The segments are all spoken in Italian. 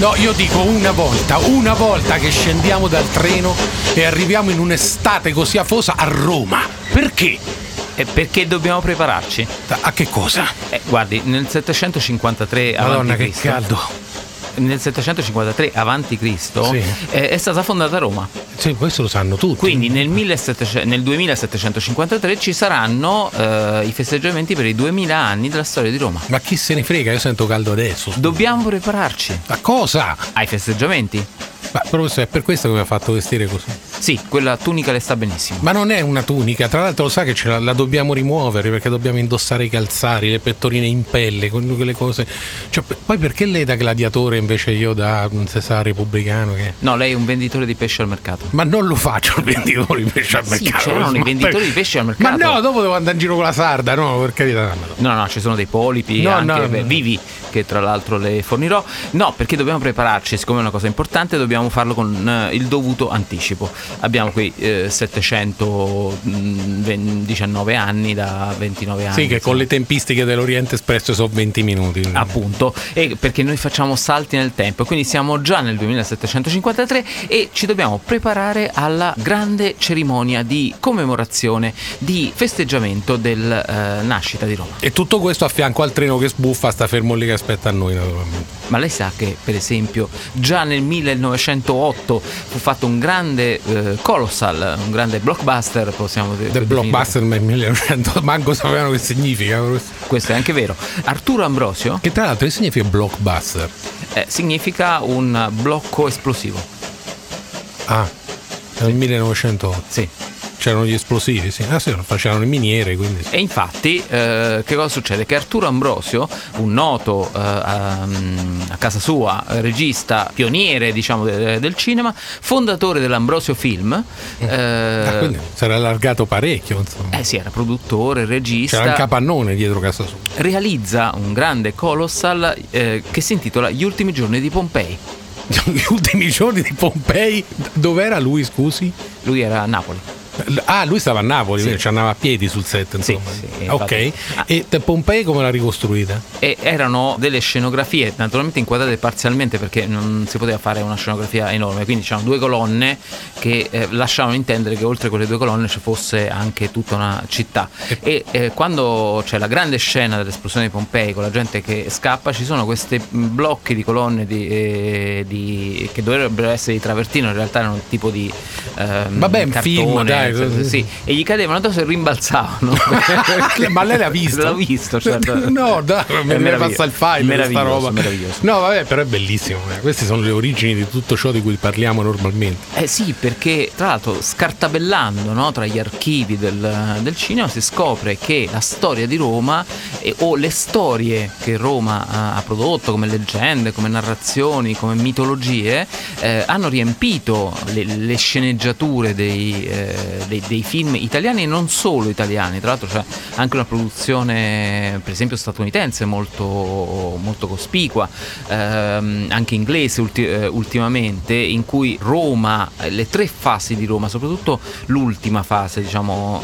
No, io dico una volta, una volta che scendiamo dal treno e arriviamo in un'estate così afosa a Roma. Perché? Perché dobbiamo prepararci? A che cosa? Eh, guardi, nel 753 Madonna, che caldo. Nel 753 avanti Cristo Sì. eh, è stata fondata Roma. Sì, questo lo sanno tutti. Quindi nel, 1700 nel 2753 ci saranno eh, i festeggiamenti per i 2000 anni della storia di Roma. Ma chi se ne frega, io sento caldo adesso. Dobbiamo prepararci Ma cosa? ai festeggiamenti. Ma professore, è per questo che mi ha fatto vestire così. Sì, quella tunica le sta benissimo. Ma non è una tunica, tra l'altro lo sa che ce la, la dobbiamo rimuovere perché dobbiamo indossare i calzari, le pettorine in pelle, con quelle cose. Cioè, poi perché lei da gladiatore invece io da un Cesare repubblicano? Che... No, lei è un venditore di pesce al mercato. Ma non lo faccio il venditore di pesce al Sì, mercato. c'erano i Ma venditori di pesce al Ma mercato. no, dopo devo andare in giro con la sarda, no, per carità. No, no, ci sono dei polipi No, anche no, beh, no. vivi che tra l'altro le fornirò. No, perché dobbiamo prepararci, siccome è una cosa importante, dobbiamo farlo con eh, il dovuto anticipo. Abbiamo qui eh, 719 anni da 29 anni. Sì, che con le tempistiche dell'Oriente Espresso sono 20 minuti. Appunto, e perché noi facciamo salti nel tempo, quindi siamo già nel 2753 e ci dobbiamo preparare alla grande cerimonia di commemorazione, di festeggiamento del eh, nascita di Roma. E tutto questo a fianco al treno che sbuffa, sta fermo lì che aspetta a noi, naturalmente. Ma lei sa che, per esempio, già nel 1908 fu fatto un grande eh, colossal, un grande blockbuster, possiamo dire. Del blockbuster nel 1900, manco sapevano che significa. Questo è anche vero. Arturo Ambrosio Che tra l'altro che significa blockbuster? eh, significa un blocco esplosivo. Ah, nel 1908. Sì. C'erano gli esplosivi, sì. Ah sì, facevano le miniere, quindi. E infatti, eh, che cosa succede? Che Arturo Ambrosio, un noto eh, a, a casa sua, regista, pioniere diciamo de- del cinema, fondatore dell'Ambrosio Film, eh, Ah, si era allargato parecchio, insomma. eh sì, era produttore, regista. C'era un capannone dietro casa sua. realizza un grande colossal eh, che si intitola Gli ultimi giorni di Pompei. Gli ultimi giorni di Pompei, dov'era lui, scusi? Lui era a Napoli. Ah, lui stava a Napoli, quindi ci andava a piedi sul set, insomma. sì, ok. Ah. E Pompei come l'ha ricostruita? E erano delle scenografie naturalmente inquadrate parzialmente perché non si poteva fare una scenografia enorme, quindi c'erano due colonne che eh, lasciavano intendere che oltre quelle due colonne ci fosse anche tutta una città. E eh, quando c'è la grande scena dell'esplosione di Pompei con la gente che scappa, ci sono questi mh, blocchi di colonne di, eh, di- che dovrebbero essere di travertino, in realtà erano tipo di ehm, Vabbè, un cartone, film, dai. Sì, e gli cadevano addosso e rimbalzavano. Ma lei l'ha visto? L'ho visto, certo. No, dai, È me ne passa il file di sta Meraviglioso, roba. meraviglioso. No, vabbè, però è bellissimo. eh. Queste sono le origini di tutto ciò di cui parliamo normalmente. Eh sì, perché tra l'altro scartabellando no, tra gli archivi del, del cinema si scopre che la storia di Roma eh, o le storie che Roma ha, ha prodotto come leggende, come narrazioni, come mitologie eh, hanno riempito le, le sceneggiature dei, eh, dei- dei film italiani e non solo italiani, tra l'altro c'è anche una produzione per esempio statunitense molto, molto cospicua, ehm, anche inglese ulti- eh, ultimamente, in cui Roma, le tre fasi di Roma, soprattutto l'ultima fase, diciamo,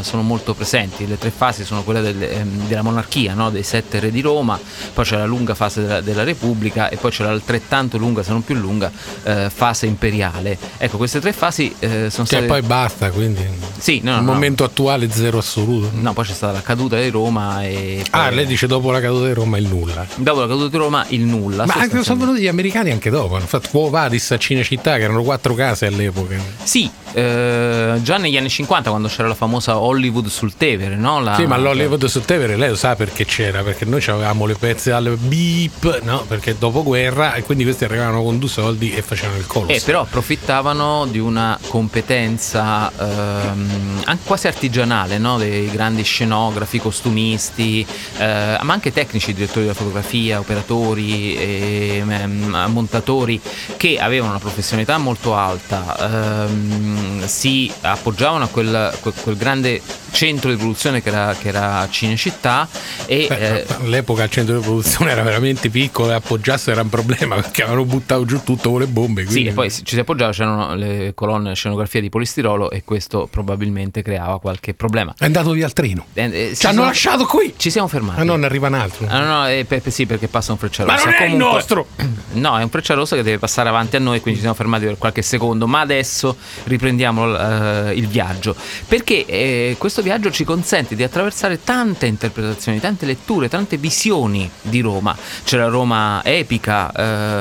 eh, sono molto presenti. Le tre fasi sono quelle del- ehm, della monarchia, no? dei sette re di Roma, poi c'è la lunga fase della, della Repubblica e poi c'è l'altrettanto lunga, se non più lunga, eh, fase imperiale. Ecco, queste tre fasi eh, sono Cioè, state... poi basta, quindi. Sì, no, no, Il no. momento attuale zero assoluto. No, poi c'è stata la caduta di Roma e... Ah, lei dice dopo la caduta di Roma il nulla. Dopo la caduta di Roma il nulla. Ma anche sono venuti gli americani anche dopo. Hanno fatto Quo Vadis a Cinecittà, che erano quattro case all'epoca. Sì, eh, già negli anni 50 quando c'era la famosa Hollywood sul Tevere, no? La- Sì, ma l'Hollywood su Tevere lei lo sa perché c'era, perché noi avevamo le pezze al beep, no? Perché dopo guerra, e quindi questi arrivavano con due soldi e facevano il colosso. Eh, però approfittavano di una competenza ehm, anche quasi artigianale no? dei grandi scenografi, costumisti, eh, ma anche tecnici, direttori della fotografia, operatori, e, ehm, montatori che avevano una professionalità molto alta, ehm, si appoggiavano a quel, quel- quel grande centro di produzione che era, che era Cinecittà e Beh, eh, all'epoca il centro di produzione era veramente piccolo e appoggiarsi era un problema perché avevano buttato giù tutto con le bombe. Sì, quindi- e poi ci si appoggiava, c'erano le colonne, le scenografie di polistirolo e questo probabilmente creava qualche problema. È andato via il treno. Eh, eh, Ci hanno sono- lasciato qui. Ci siamo fermati. Ah no, ne arriva un altro. Ah, no, no, eh, pe- pe- sì, perché passa un freccia Ma non è il Comunque- nostro! No, è un freccia rossa che deve passare avanti a noi, quindi ci siamo fermati per qualche secondo. Ma adesso riprendiamo eh, il viaggio. Perché eh, questo viaggio ci consente di attraversare tante interpretazioni, tante letture, tante visioni di Roma. C'è la Roma epica,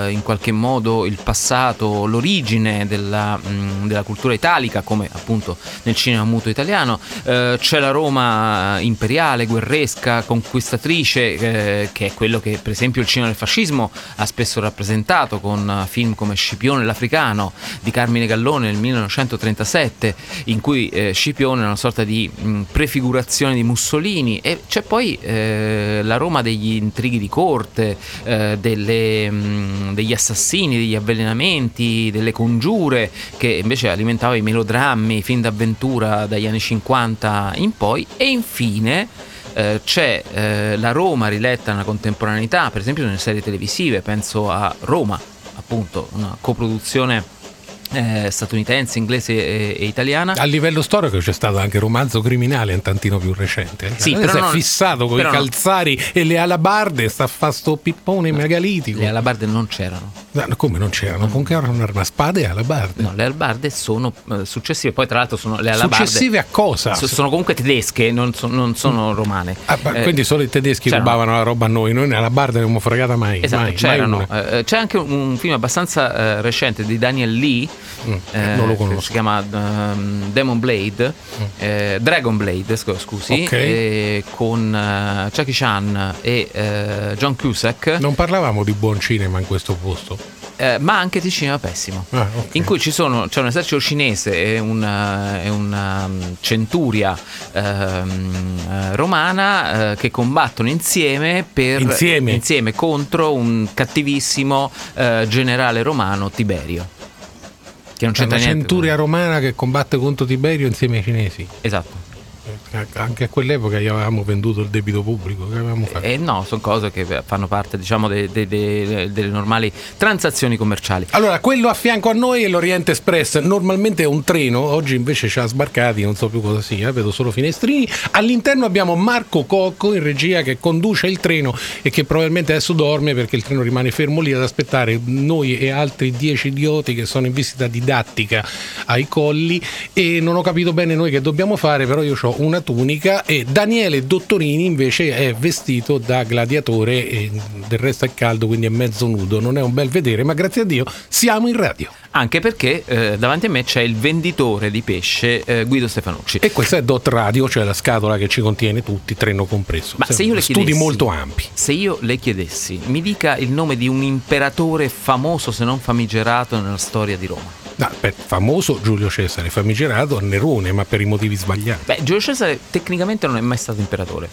eh, in qualche modo il passato, l'origine della, mh, della cultura italica, come appunto nel cinema muto italiano. Eh, c'è la Roma imperiale, guerresca, conquistatrice, eh, che è quello che per esempio il cinema del fascismo ha spesso rappresentato con eh, film come Scipione l'Africano di Carmine Gallone nel 1937, in cui eh, Scipione è una sorta di mh, prefigurazione di Mussolini e c'è poi eh, la Roma degli intrighi di corte, eh, delle, mh, degli assassini, degli avvelenamenti, delle congiure che invece alimentava i melodrammi, film d'avventura dagli anni 50 in poi. E infine eh, c'è eh, la Roma riletta nella contemporaneità, per esempio nelle serie televisive, penso a Roma, appunto, una coproduzione eh, statunitense, inglese e, e italiana. A livello storico c'è stato anche romanzo criminale un tantino più recente. Sì, Adesso però è non- fissato con i però no. calzari e le alabarde, sta a fa sto pippone megalitico. Le alabarde non c'erano. No, come non c'erano? Con che erano una spada e alabarde? No, le alabarde sono eh, successive, poi tra l'altro sono le alabarde. Successive a cosa? so- sono comunque tedesche, non, so- non sono romane. Ah, Eh, quindi solo i tedeschi c'erano- rubavano la roba a noi, noi nella barda non abbiamo fregata mai. Esatto, mai, mai c'erano. una. eh, c'è anche un film abbastanza eh, recente di Daniel Lee. Mm, eh, non lo conosco. Mm. Si chiama ehm, Demon Blade, eh, Dragon Blade, scu- scusi, Ok. eh, con eh, Jackie Chan e eh, John Cusack, Non parlavamo di buon cinema in questo posto. eh, ma anche di cinema pessimo. Ah, ok. In cui ci sono, c'è un esercito cinese e una, e una, mm, centuria ehm, eh, romana eh, che combattono insieme, per, Insieme? contro un cattivissimo eh, generale romano Tiberio. Che non c'entra una niente. centuria romana che combatte contro Tiberio insieme ai cinesi. Esatto. Eh, Anche a quell'epoca gli avevamo venduto il debito pubblico. Che avevamo fatto? E no, sono cose che fanno parte, diciamo, de- de- de- delle normali transazioni commerciali. Allora, quello a fianco a noi è l'Oriente Express, normalmente è un treno, oggi invece ci ha sbarcati, non so più cosa sia, vedo solo finestrini. All'interno abbiamo Marco Cocco in regia che conduce il treno e che probabilmente adesso dorme perché il treno rimane fermo lì ad aspettare noi e altri dieci idioti che sono in visita didattica ai colli e non ho capito bene noi che dobbiamo fare, però io ho una tunica e Daniele Dottorini invece è vestito da gladiatore e del resto è caldo, quindi è mezzo nudo, non è un bel vedere, ma grazie a Dio siamo in radio. Anche perché eh, davanti a me c'è il venditore di pesce eh, Guido Stefanucci. E questa è Dot Radio, cioè la scatola che ci contiene tutti, treno compreso. Ma se io le Studi chiedessi- molto ampi. Se io le chiedessi, mi dica il nome di un imperatore famoso se non famigerato nella storia di Roma. No, beh, famoso Giulio Cesare, famigerato Nerone, ma per i motivi sbagliati. Beh, Giulio Cesare tecnicamente non è mai stato imperatore.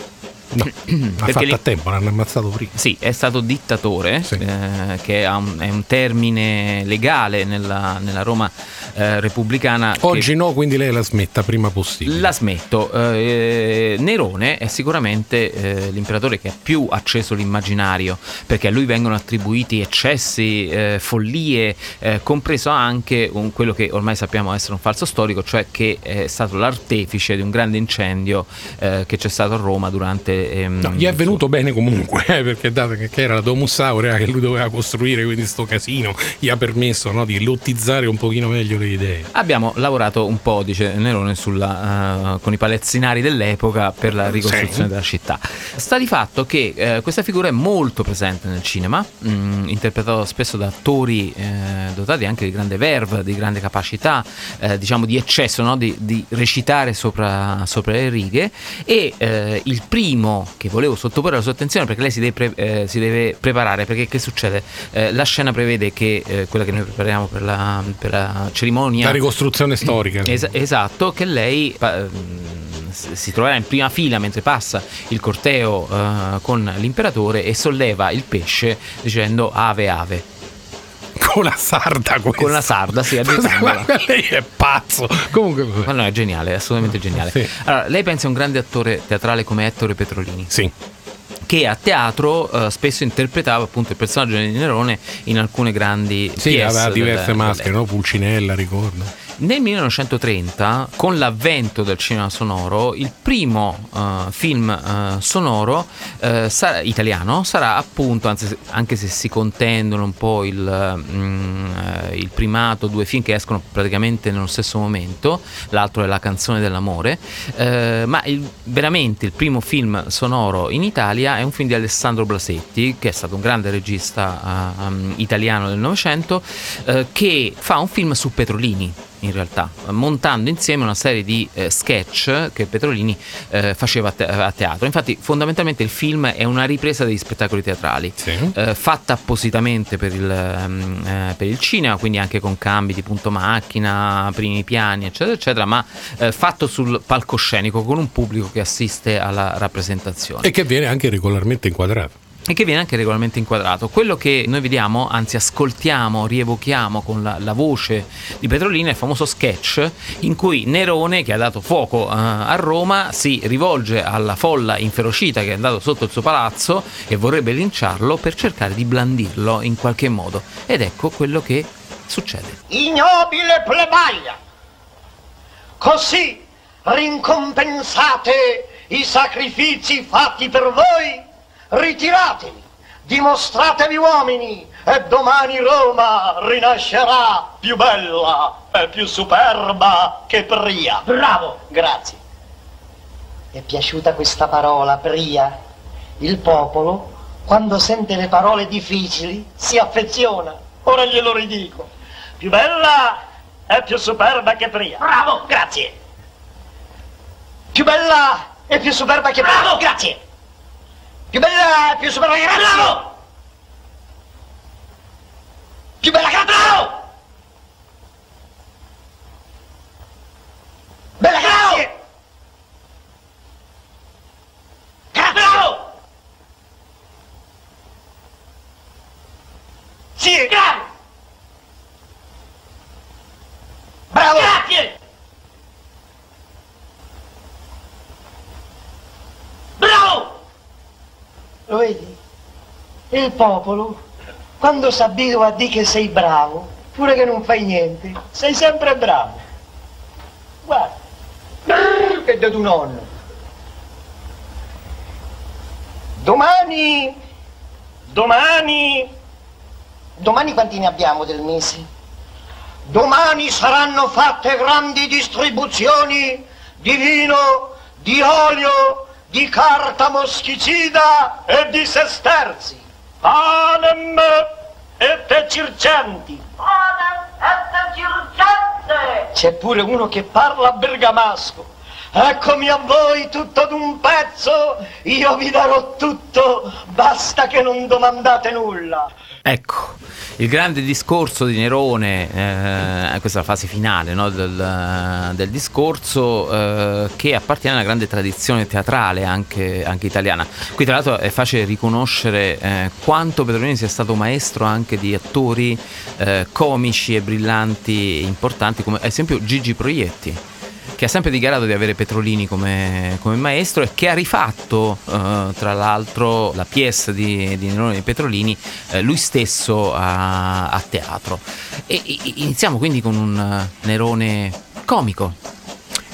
No, ha fatto lì- a tempo, l'hanno ammazzato prima. Sì, è stato dittatore, Sì. eh, che ha un- è un termine legale nella, nella Roma eh, repubblicana. Oggi no, quindi lei la smetta prima possibile. La smetto. Eh, Nerone è sicuramente eh, l'imperatore che ha più acceso l'immaginario, perché a lui vengono attribuiti eccessi, eh, follie, eh, compreso anche un- quello che ormai sappiamo essere un falso storico, cioè che è stato l'artefice di un grande incendio eh, che c'è stato a Roma durante... ehm, No, gli è venuto bene comunque, eh, perché dato che era la Domus Aurea che lui doveva costruire, quindi sto casino gli ha permesso no, di lottizzare un pochino meglio le idee. Abbiamo lavorato un po', dice Nerone, sulla, eh, con i palazzinari dell'epoca per la ricostruzione Sì. della città. Sta di fatto che eh, questa figura è molto presente nel cinema, mh, interpretato spesso da attori eh, dotati anche di grande verve, di grande capacità, diciamo di eccesso, no? di, di recitare sopra, sopra le righe. E il primo che volevo sottoporre alla sua attenzione, perché lei si deve, pre- eh, si deve preparare, perché che succede? Eh, la scena prevede che eh, quella che noi prepariamo per la, per la cerimonia. La ricostruzione storica. Es- esatto, che lei pa- mm, si troverà in prima fila mentre passa il corteo eh, con l'imperatore e solleva il pesce dicendo ave ave. Con la sarda questa. Con la sarda, sì, addrizzandola. Ma lei è pazzo. Comunque, Ma no, è geniale, è assolutamente geniale. Sì. Allora, lei pensa a un grande attore teatrale come Ettore Petrolini, sì. che a teatro eh, spesso interpretava appunto il personaggio di Nerone in alcune grandi Sì, pièce aveva diverse maschere, no? Pulcinella, ricordo. Nel 1930, con l'avvento del cinema sonoro, il primo uh, film uh, sonoro uh, sarà, italiano sarà appunto, anzi, anche se si contendono un po' il, mm, il, primato, due film che escono praticamente nello stesso momento, l'altro è La canzone dell'amore, ma il, veramente il primo film sonoro in Italia è un film di Alessandro Blasetti, che è stato un grande regista um, italiano del Novecento, che fa un film su Petrolini in realtà, montando insieme una serie di eh, sketch che Petrolini eh, faceva a, te- a, teatro. Infatti, fondamentalmente il film è una ripresa degli spettacoli teatrali, sì. eh, fatta appositamente per il, um, per il, cinema, quindi anche con cambi di punto macchina, primi piani, eccetera, eccetera, ma eh, fatto sul palcoscenico con un pubblico che assiste alla rappresentazione. E che viene anche regolarmente inquadrato e che viene anche regolarmente inquadrato. Quello che noi vediamo, anzi ascoltiamo, rievochiamo con la, la voce di Petrolina è il famoso sketch in cui Nerone, che ha dato fuoco uh, a Roma, si rivolge alla folla inferocita che è andato sotto il suo palazzo e vorrebbe linciarlo per cercare di blandirlo in qualche modo. Ed ecco quello che succede. Ignobile plebaglia, così rincompensate i sacrifici fatti per voi ritiratevi, dimostratevi uomini e domani Roma rinascerà più bella e più superba che Pria. Bravo! Grazie. È piaciuta questa parola, Pria? Il popolo, quando sente le parole difficili, si affeziona. Ora glielo ridico. Più bella e più superba che Pria. Bravo! Grazie. Più bella e più superba che Pria. Bravo! Grazie. Più bella, più super ragazzi! Bravo! Più bella che bravo! Bella grazie! Bravo! Sì! Bravo! Bravo! Grazie! Lo vedi? Il popolo, quando si abitua a dire che sei bravo, pure che non fai niente, sei sempre bravo. Guarda, che da tuo nonno. Domani, domani, domani quanti ne abbiamo del mese? Domani saranno fatte grandi distribuzioni di vino, di olio, di carta moschicida e di sesterzi. Panem e te circenti. Panem et te circente. C'è pure uno che parla bergamasco. Eccomi a voi tutto d'un pezzo, io vi darò tutto, basta che non domandate nulla. Ecco, il grande discorso di Nerone, eh, questa è la fase finale no, del, del, discorso, eh, che appartiene alla grande tradizione teatrale anche, anche, italiana. Qui tra l'altro è facile riconoscere eh, quanto Petrolini sia stato maestro anche di attori eh, comici e brillanti importanti, come ad esempio Gigi Proietti che ha sempre dichiarato di avere Petrolini come, come maestro e che ha rifatto eh, tra l'altro la pièce di, di Nerone e Petrolini eh, lui stesso a, a teatro. E, iniziamo quindi con un eh, Nerone comico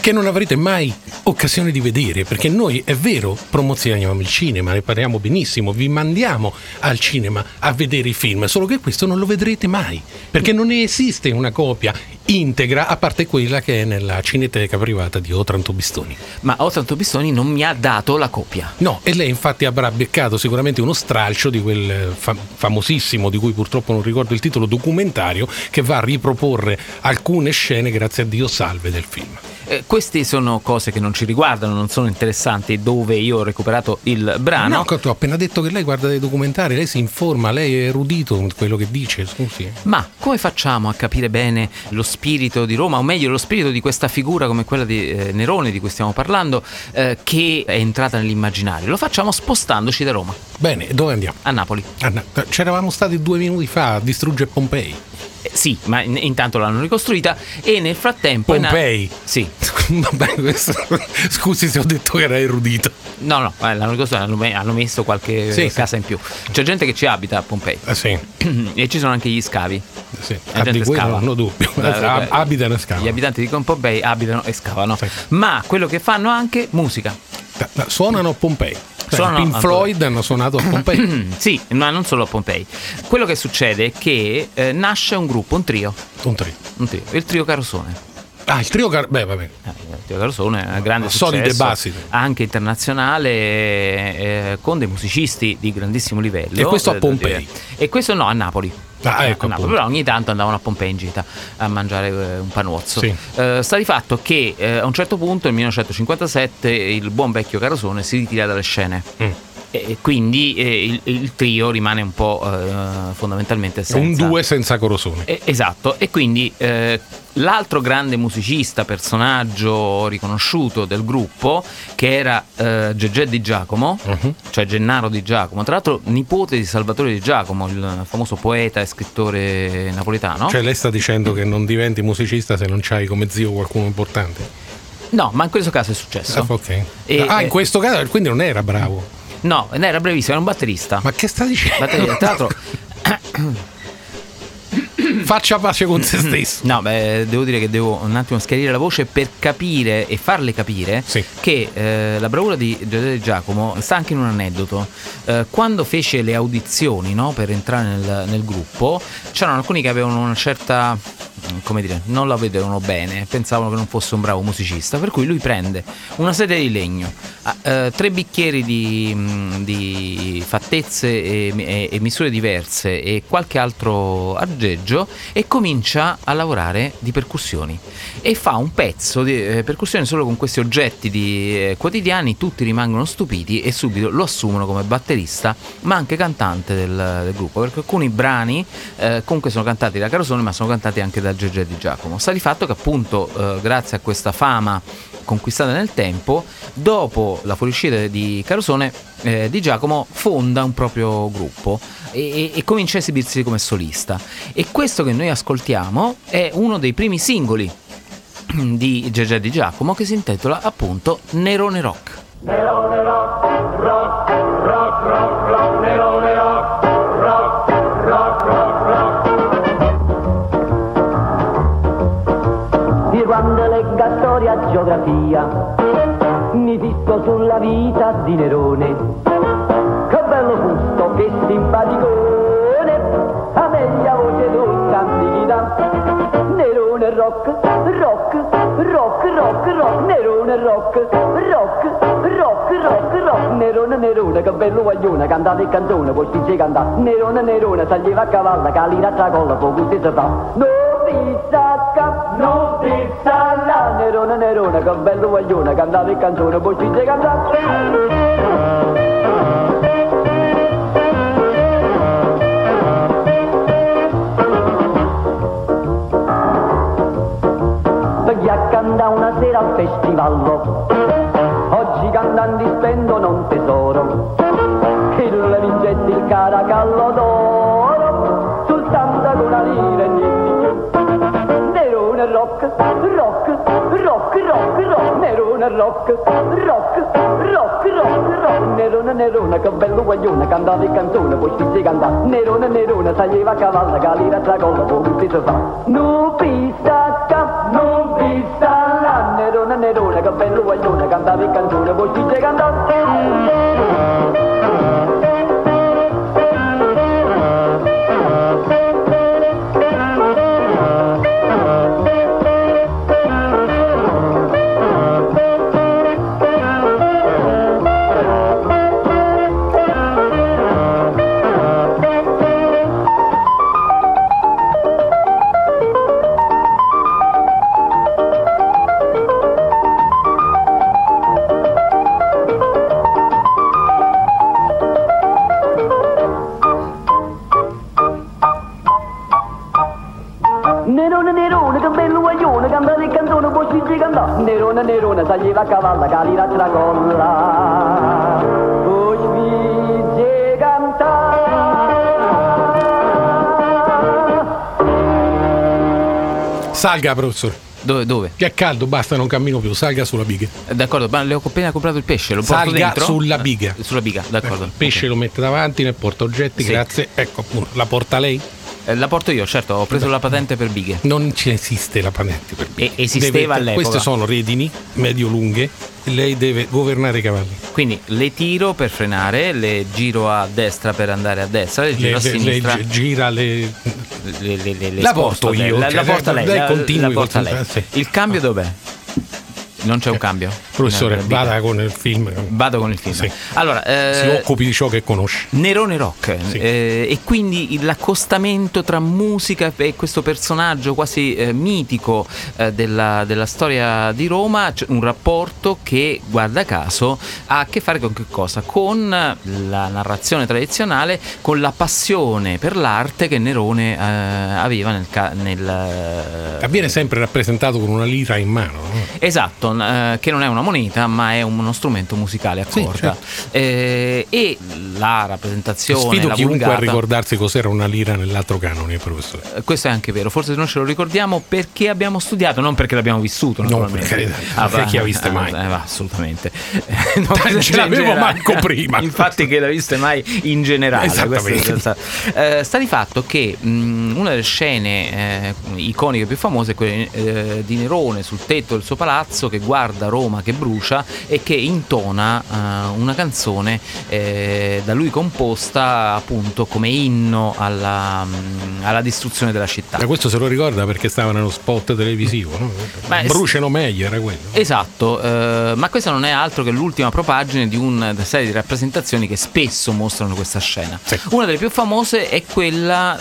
che non avrete mai occasione di vedere, perché noi è vero promozioniamo il cinema, ne parliamo benissimo, vi mandiamo al cinema a vedere i film, solo che questo non lo vedrete mai, perché non ne esiste una copia integra, a parte quella che è nella cineteca privata di Otranto Bistoni. Ma Otranto Bistoni non mi ha dato la copia. No, e lei infatti avrà beccato sicuramente uno stralcio di quel fa- famosissimo, di cui purtroppo non ricordo il titolo, documentario, che va a riproporre alcune scene, grazie a Dio salve, del film. Eh, queste sono cose che non ci riguardano, non sono interessanti dove io ho recuperato il brano. No, tu ho appena detto che lei guarda dei documentari, lei si informa, lei è erudito in quello che dice, scusi. Ma come facciamo a capire bene lo spirito di Roma, o meglio lo spirito di questa figura come quella di eh, Nerone di cui stiamo parlando, eh, che è entrata nell'immaginario? Lo facciamo spostandoci da Roma. Bene, dove andiamo? A Napoli. A Na- c'eravamo stati due minuti fa a distruggere Pompei. Eh, sì, ma in- intanto l'hanno ricostruita e nel frattempo... è na- Pompei. Sì, Vabbè, questo- scusi se ho detto che era erudito. no, no, eh, l'hanno ricostruita, hanno, me- hanno messo qualche Sì, sì. casa in più. C'è gente che ci abita a Pompei Ah, sì, e ci sono anche gli scavi. sì. La gente scava. non ho dubbio. Eh, Ab- eh, Abitano e scavano. Gli abitanti di Pompei abitano e scavano. Sì. Ma quello che fanno anche musica. Suonano a Pompei. Suonano Pink Floyd hanno suonato a Pompei. sì, ma non solo a Pompei. Quello che succede è che eh, nasce un gruppo, un trio, Un trio. un trio, il trio Carosone. Ah, il trio. Car- Beh, vabbè. Eh, Il trio Carosone è un grande Solide basi. anche internazionale, eh, con dei musicisti di grandissimo livello. E questo a eh, Pompei? E questo no, a Napoli. Ah, ecco, A Napoli. però ogni tanto andavano a Pompei in gita a mangiare eh, un panozzo. Sì. Eh, sta di fatto che eh, a un certo punto, nel 1957, il buon vecchio Carosone si ritira dalle scene. Mm. E quindi eh, il, il trio rimane un po' eh, fondamentalmente senza Un due senza corosone. Eh, esatto, e quindi eh, l'altro grande musicista, personaggio riconosciuto del gruppo, che era eh, Gegè Di Giacomo, Mhm. cioè Gennaro Di Giacomo, tra l'altro nipote di Salvatore Di Giacomo, il famoso poeta e scrittore napoletano. Cioè, lei sta dicendo che non diventi musicista se non c'hai come zio qualcuno importante. no, ma in questo caso è successo. Ah, ok. E- ah, eh, in questo caso quindi non era bravo. No, era brevissimo, era un batterista. Ma che sta dicendo? Batterista, tra l'altro, Faccia pace con se stesso. No, beh, devo dire che devo un attimo schiarire la voce per capire e farle capire Sì. che eh, la bravura di Giuseppe Giacomo sta anche in un aneddoto. Eh, quando fece le audizioni no, per entrare nel, nel gruppo, c'erano alcuni che avevano una certa, mm, come dire, non la vedevano bene, pensavano che non fosse un bravo musicista, per cui lui prende una sedia di legno, ah, eh, tre bicchieri di, mm, di fattezze e, e- e misure diverse e qualche altro aggeggio e comincia a lavorare di percussioni e fa un pezzo di eh, percussioni solo con questi oggetti di, eh, quotidiani, tutti rimangono stupiti e subito lo assumono come batterista ma anche cantante del, del gruppo perché alcuni brani eh, comunque sono cantati da Carosone ma sono cantati anche da Gegè Di Giacomo. Sta di fatto che appunto eh, grazie a questa fama conquistata nel tempo, dopo la fuoriuscita di Carosone, eh, Di Giacomo fonda un proprio gruppo e, e- e comincia a esibirsi come solista. E questo che noi ascoltiamo è uno dei primi singoli di Gegè Di Giacomo che si intitola appunto Nerone Rock. Di quando legga storia e geografia mi fisso sulla vita di Nerone. Che bello fusto, che simpaticone amelia voce tutta antichità Nerone rock, rock, rock, rock, rock Nerone rock, rock, rock, rock, rock. Nerone, Nerone, che bello guaglione cantate e canzone, poi si canta Nerone, Nerone, taglieva a cavallo, calira a tracolla, poco si fa Non pizza cap, pizza là Nerone, Nerone, che bello guaglione cantate e canzone, poi si canta. Perché a cantare una sera al festivallo Oggi cantando spendo non tesoro. Il vincetti il caracallo d'oro rock, rock, rock, rock, rock Nerone rock, rock, rock, rock, rock Nerone, Nerone, che bello guaglione Cantava le canzoni, poi si si canta. Nerone, Nerone, taglieva a cavallo Calira tra collo, poi si si fa. Non pista cap, non pista là. Nerone, Nerone, che bello guaglione Cantava le canzoni, poi si si Nerone, Nerone, che bello guaglione, cantate il cantone, poi si si canta. Nerone, Nerone, taglieva a cavallo, calira la colla. Poi si si canta. Salga, professore. Dove? dove? Che è caldo, basta, non cammino più. Salga sulla biga. Eh, D'accordo, ma le ho appena comprato il pesce, lo porto Salga dentro? sulla biga. Eh, sulla biga, d'accordo. Il pesce lo mette davanti, nel porta oggetti, Sì. grazie. Ecco appunto, la porta lei? Eh, la porto io, certo, ho preso la patente per bighe. Non ci esiste la patente per E- esisteva all'epoca. Queste sono redini medio-lunghe e lei deve governare i cavalli. Quindi le tiro per frenare, le giro a destra per andare a destra, le giro Lei, a lei sinistra. gira le... le, le- le- le La porto io, La, la cioè, porta lei, lei la, continui la porta con- lei. sì. Il cambio dov'è? Non c'è un cambio? Professore, vada con il film. Vado con il film. Sì. Allora, eh, Si occupi di ciò che conosce. Nerone Rock Sì. eh, e quindi l'accostamento tra musica e questo personaggio quasi eh, mitico eh, della, della storia di Roma, un rapporto che guarda caso ha a che fare con che cosa? Con la narrazione tradizionale, con la passione per l'arte che Nerone eh, aveva nel... ca- nel Avviene sempre rappresentato con una lira in mano. no? Esatto, eh, che non è una moneta, ma è uno strumento musicale a Sì, corda. Eh, e la rappresentazione, Sfido la chiunque vulgata, a ricordarsi cos'era una lira nell'altro canone, professore. eh, Questo è anche vero, forse non ce lo ricordiamo perché abbiamo studiato, non perché l'abbiamo vissuto. No, naturalmente. per carità, perché chi ha viste mai? eh, va, assolutamente. No, questo ce l'avevo manco prima. Infatti, che l'ha viste mai in generale. Esattamente. eh, sta di fatto che mh, una delle scene eh, iconiche più famose è quella di Nerone sul tetto del suo palazzo che guarda Roma che brucia e che intona eh, una canzone eh, da lui composta appunto come inno alla, mh, alla distruzione della città. Ma questo se lo ricorda perché stava nello spot televisivo, no? È- Bruciano meglio, era quello. Esatto, eh, ma questa non è altro che l'ultima propagine di una serie di rappresentazioni che spesso mostrano questa scena. Sì. Una delle più famose è quella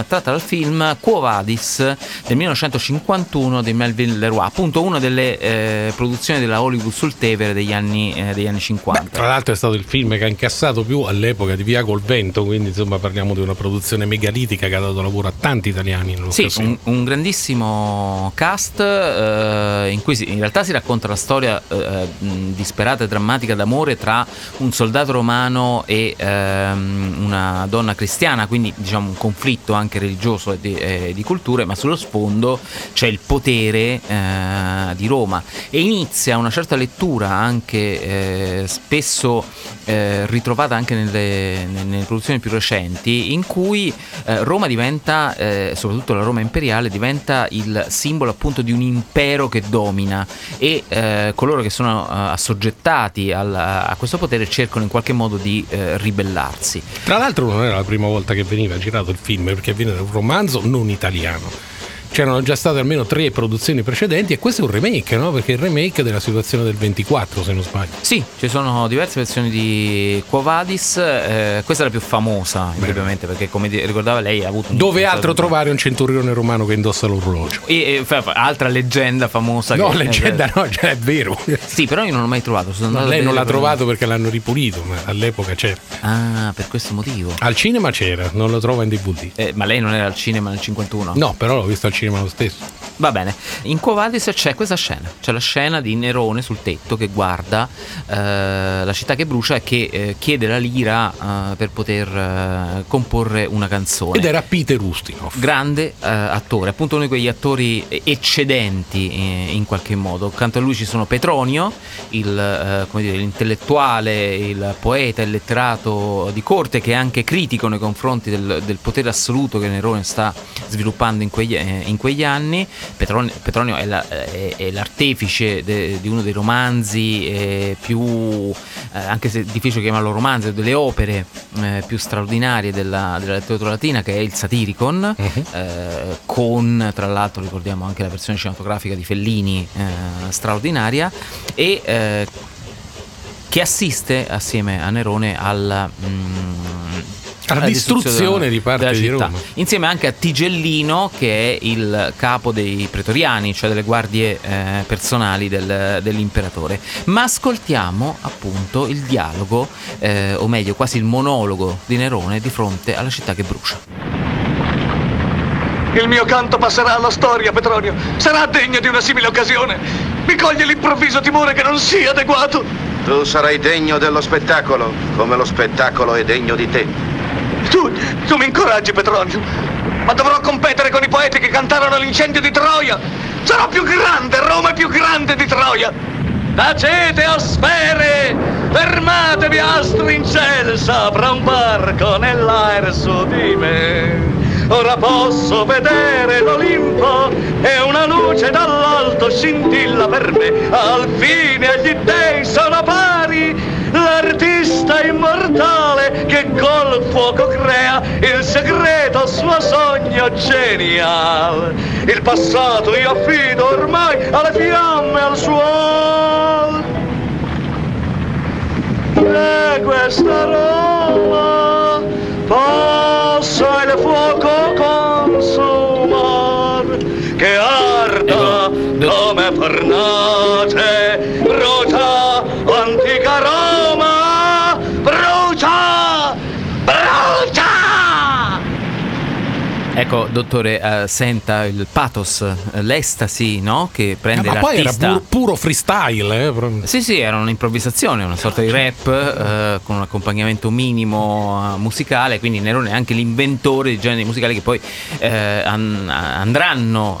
eh, tratta dal film Quo Vadis del 1951 di Melville Leroy, appunto una delle eh, produzioni della Hollywood sul Tevere degli anni, eh, degli anni 50. Tra l'altro è stato il film che ha incassato più all'epoca di Via col Vento, quindi insomma parliamo di una produzione megalitica che ha dato lavoro a tanti italiani nello Sì, un, un grandissimo cast eh, in cui si- in realtà si racconta la storia eh, disperata e drammatica d'amore tra un soldato romano e ehm, una donna cristiana, quindi diciamo un conflitto anche religioso e di, di culture, ma sullo sfondo c'è il potere eh, di Roma e inizia una certa lettura anche eh, spesso eh, ritrovata anche nelle, nelle produzioni più recenti in cui eh, Roma diventa, eh, soprattutto la Roma imperiale, diventa il simbolo appunto di un impero che domina e eh, coloro che sono eh, assoggettati al- a questo potere cercano in qualche modo di ribellarsi. Tra l'altro non era la prima volta che veniva girato il film, perché viene da un romanzo non italiano. C'erano già state almeno tre produzioni precedenti e questo è un remake, no? Perché è il remake della situazione del 24, se non sbaglio. Sì, ci sono diverse versioni di Quo Vadis, eh, questa è la più famosa, indubbiamente, perché come di- ricordava lei ha avuto un Dove altro trovare un centurione romano che indossa l'orologio? E, e, altra leggenda famosa No, che- leggenda no, cioè è vero. Sì, però io non l'ho mai trovato. No, lei non l'ha trovato perché l'hanno ripulito, ma all'epoca c'era. Ah, per questo motivo. Al cinema c'era, non lo trova in DVD. Eh, ma lei non era al cinema nel 51? No, però l'ho visto al cinema lo stesso. Va bene. In Quo Vadis c'è questa scena. C'è la scena di Nerone sul tetto che guarda eh, la città che brucia e che eh, chiede la lira eh, per poter eh, comporre una canzone. Ed era Peter Ustinov. grande eh, attore, appunto uno di quegli attori eccedenti eh, in qualche modo. Accanto a lui ci sono Petronio, il, come dire, l'intellettuale, il poeta, il letterato di corte che è anche critico nei confronti del, del potere assoluto che Nerone sta sviluppando in quegli, eh, in quegli anni. Petronio, Petronio è, la- è- è l'artefice de- di uno dei romanzi eh, più, eh, anche se è difficile chiamarlo romanzo, delle opere eh, più straordinarie della, della letteratura latina che è il Satiricon, eh, con tra l'altro ricordiamo anche la versione cinematografica di Fellini eh, straordinaria e eh, che assiste assieme a Nerone alla, mm, Alla distruzione di parte della di città. Roma. insieme anche a Tigellino che è il capo dei pretoriani, cioè delle guardie eh, personali del- dell'imperatore. Ma ascoltiamo appunto il dialogo, eh, o meglio quasi il monologo di Nerone di fronte alla città che brucia. Il mio canto passerà alla storia, Petronio. Sarà degno di una simile occasione. Mi coglie l'improvviso timore che non sia adeguato. Tu sarai degno dello spettacolo, come lo spettacolo è degno di te. Tu, tu mi incoraggi, Petronio. Ma dovrò competere con i poeti che cantarono l'incendio di Troia. Sarò più grande, Roma è più grande di Troia. Tacete, o sfere! Fermatevi, astri in cielo, sopra un barco nell'aereo su di me. Ora posso vedere l'Olimpo e una luce dall'alto scintilla per me. Al fine gli dei sono pari, l'artista immortale che col fuoco crea il segreto suo sogno geniale. Il passato io affido ormai alle fiamme, al suolo. E questa Roma posso il fuoco consumar che arda come fornace Ecco, dottore, eh, senta il pathos, eh, l'estasi, no? Che prende Ma poi era l'artista. pur- puro freestyle, eh, Sì, sì, era un'improvvisazione, una sorta di rap eh, con un accompagnamento minimo eh, musicale, quindi Nerone è anche l'inventore di generi musicali che poi eh, an- andranno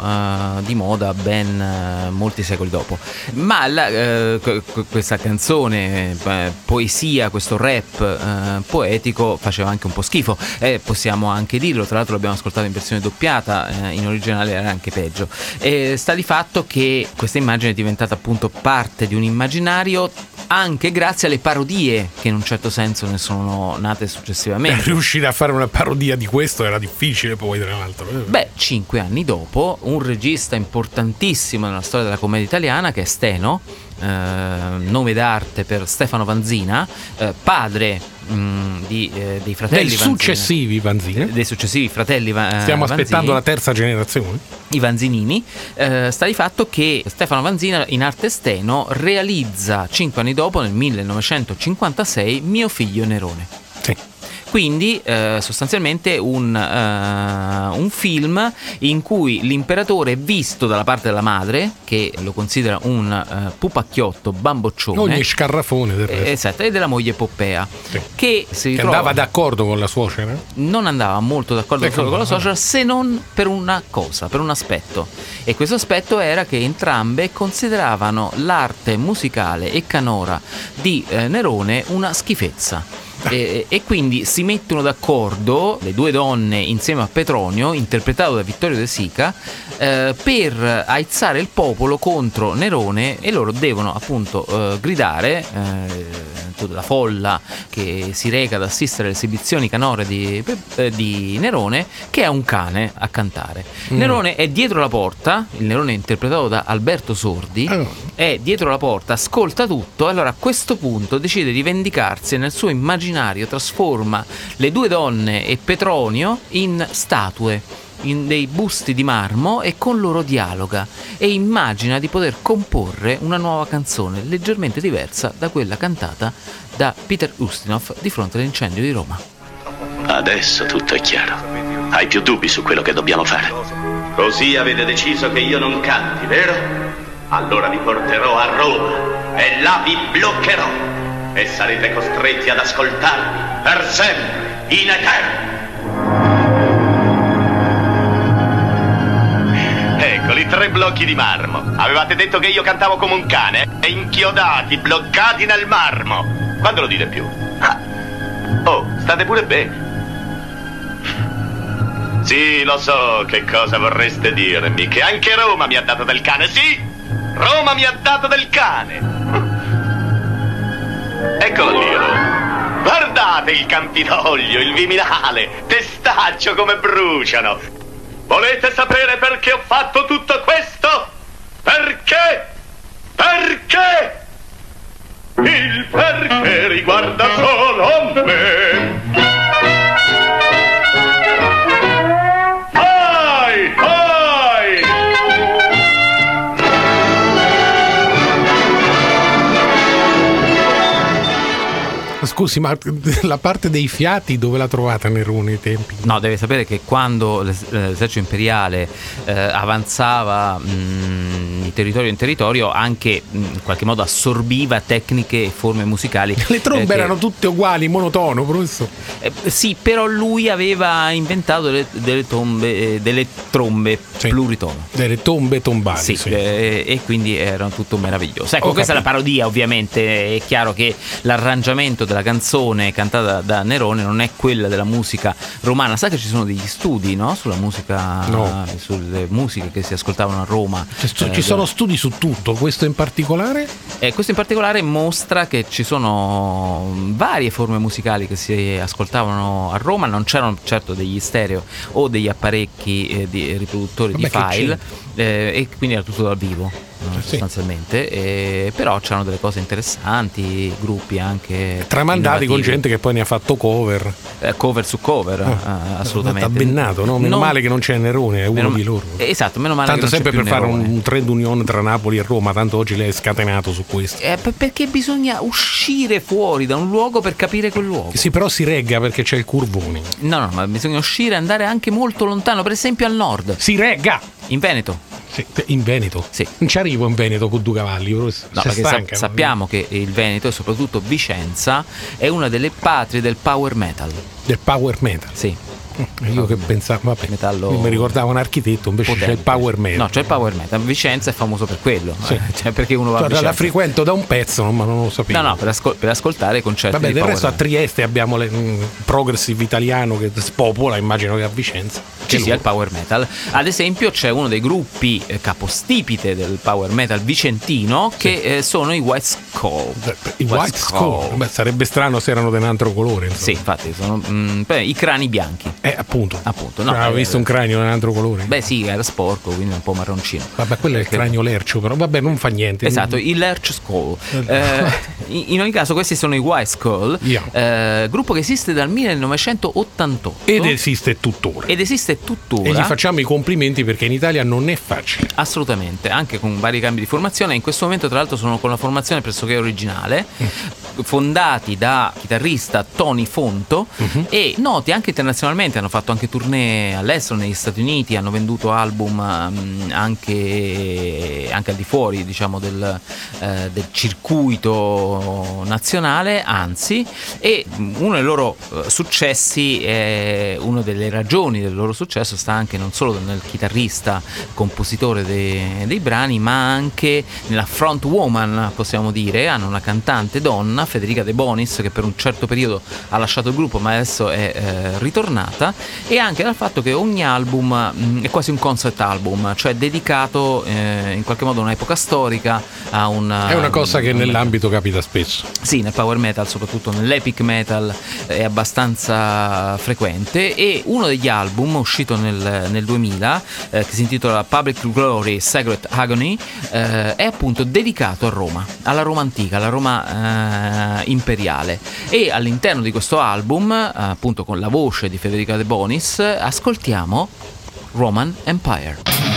eh, di moda ben eh, molti secoli dopo. Ma la- eh, que- questa canzone, eh, poesia, questo rap eh, poetico faceva anche un po' schifo, e possiamo anche dirlo, tra l'altro l'abbiamo ascoltato in versione doppiata, eh, in originale era anche peggio. E sta di fatto che questa immagine è diventata appunto parte di un immaginario anche grazie alle parodie che in un certo senso ne sono nate successivamente. riuscire a fare una parodia di questo era difficile poi tra l'altro. eh. Beh, cinque anni dopo, un regista importantissimo nella storia della commedia italiana che è Steno, eh, nome d'arte per Stefano Vanzina, eh, padre mh, di, eh, dei fratelli Dei successivi Vanzina. Dei successivi fratelli eh, Stiamo Vanzini, aspettando la terza generazione. i Vanzinini. Eh, sta di fatto che Stefano Vanzina in arte steno realizza cinque anni dopo, nel 1956, Mio figlio Nerone. Sì. Quindi eh, sostanzialmente un, eh, un film in cui l'imperatore è visto dalla parte della madre, che lo considera un eh, pupacchiotto bamboccione. Ogni scarrafone del eh, resto. Esatto, e della moglie Poppea, Sì. che si Che andava d'accordo con la suocera? non andava molto d'accordo Ecco, con la social se non per una cosa, per un aspetto. E questo aspetto era che entrambe consideravano l'arte musicale e canora di eh, Nerone una schifezza. E, e quindi si mettono d'accordo le due donne insieme a Petronio, interpretato da Vittorio De Sica, eh, per aizzare il popolo contro Nerone e loro devono appunto eh, gridare, eh, tutta la folla che si reca ad assistere alle esibizioni canore di, eh, di Nerone, che è un cane a cantare. Nerone è dietro la porta, il Nerone è interpretato da Alberto Sordi, Ah. è dietro la porta, ascolta tutto, e allora a questo punto decide di vendicarsi e nel suo immaginario trasforma le due donne e Petronio in statue. In dei busti di marmo e con loro dialoga e immagina di poter comporre una nuova canzone leggermente diversa da quella cantata da Peter Ustinov di fronte all'incendio di Roma. Adesso tutto è chiaro. Hai più dubbi su quello che dobbiamo fare. Così avete deciso che io non canti, vero? Allora vi porterò a Roma e là vi bloccherò. E sarete costretti ad ascoltarmi per sempre, in eterno. Tre blocchi di marmo. Avevate detto che io cantavo come un cane? E inchiodati, bloccati nel marmo. Quando lo dite più? Ah. Oh, state pure bene. Sì, lo so che cosa vorreste dirmi, che anche Roma mi ha dato del cane, sì! Roma mi ha dato del cane! Eccolo lì, Roma. Guardate il Campidoglio, il Viminale, Testaccio come bruciano. Volete sapere perché ho fatto tutto questo? Perché? Perché? Il perché riguarda solo me. Scusi ma la parte dei fiati dove l'ha trovata Nerone ai tempi? No, deve sapere che quando l'es- l'esercito imperiale eh, avanzava mh, di territorio in territorio, anche mh, in qualche modo assorbiva tecniche e forme musicali. Le trombe eh, che- erano tutte uguali, monotono, professore. eh, sì, però lui aveva inventato delle, delle tombe, eh, delle trombe Sì. pluritono. Delle tombe tombali. Sì, sì. eh, e quindi erano tutto meraviglioso. Ecco, Ho questa è la capito. parodia, ovviamente. È chiaro che l'arrangiamento della canzone cantata da Nerone non è quella della musica romana. Sa che ci sono degli studi no? sulla musica, No. sulle musiche che si ascoltavano a Roma. Ci sto- Eh, sono studi su tutto, questo in particolare? e questo in particolare mostra che ci sono varie forme musicali che si ascoltavano a Roma, non c'erano certo degli stereo o degli apparecchi eh, di riproduttori Vabbè, di file eh, e quindi era tutto dal vivo eh, sì. sostanzialmente, eh, però c'erano delle cose interessanti, gruppi anche Tramandati con innovativi. gente che poi ne ha fatto cover. Eh, cover su cover, eh, assolutamente. Abbennato, no? Meno Non- male che non c'è Nerone, è uno meno- di loro. Esatto, meno male Tanto che non sempre per più fare un, Nerone. trade union tra Napoli e Roma, tanto oggi lei è scatenato su questo. Eh, per- perché bisogna uscire fuori da un luogo per capire quel luogo. Sì, però si regga perché c'è il Curvoni. No, no, ma bisogna uscire e andare anche molto lontano, per esempio al nord, Si regga! In Veneto. Sì, in Veneto. Sì. Non ci arrivo in Veneto con due cavalli, No, perché sa- stanca, sappiamo che il Veneto e soprattutto Vicenza è una delle patrie del power metal. Del power metal. Sì, Io che pensavo, vabbè, Metallo- mi ricordavo un architetto, invece c'è il potente. power metal. No, c'è il power metal. Vicenza è famoso per quello. Sì. Cioè, perché uno va a Guarda, la Vicenza. frequento da un pezzo, ma non lo sapevo. No, no, per, ascol- per ascoltare i concerti Vabbè, del resto a metal. Trieste abbiamo le- mm, progressive italiano che spopola, immagino che a Vicenza. ci sia il power metal. Ad esempio, c'è uno dei gruppi eh, capostipite del power metal vicentino che eh, sono i White Skull. I White Skull. Beh, sarebbe strano se erano di un altro colore. insomma. Sì, infatti, sono mm, beh, i crani bianchi. Eh, appunto. Appunto, no, avevo eh, visto un cranio di un altro colore. Beh, sì, era sporco, quindi un po' marroncino. Vabbè, quello è il cranio lercio, però vabbè, non fa niente. Esatto, il Lerch Skull. Eh, in, in ogni caso, questi sono i White Skull, Yeah. eh, gruppo che esiste dal 1988 Ed esiste tuttora. ed esiste tuttora. E gli facciamo i complimenti perché in Italia non è facile. Assolutamente, anche con vari cambi di formazione. In questo momento, tra l'altro, sono con la formazione pressoché originale, fondati da chitarrista Tony Fonto e noti anche internazionalmente. Hanno fatto anche tournée all'estero, negli Stati Uniti, hanno venduto album mm, anche, anche al di fuori diciamo, del, eh, del circuito nazionale, anzi, e uno dei loro eh, successi, è, una delle ragioni del loro successo sta anche non solo nel chitarrista, compositore dei, dei brani, ma anche nella front woman, possiamo dire. Hanno una cantante donna, Federica De Bonis, che per un certo periodo ha lasciato il gruppo, ma adesso è eh, ritornata, e anche dal fatto che ogni album mh, è quasi un concept album, cioè dedicato eh, in qualche modo a un'epoca storica, a un... È una cosa che un- nell'ambito capita spesso. sì, nel power metal, soprattutto nell'epic metal, è abbastanza frequente e uno degli album uscito nel, nel 2000, eh, che si intitola Public Glory Sacred Agony, eh, è appunto dedicato a Roma, alla Roma antica, alla Roma eh, imperiale. E all'interno di questo album, eh, appunto con la voce di Federica De Bonis, ascoltiamo Roman Empire.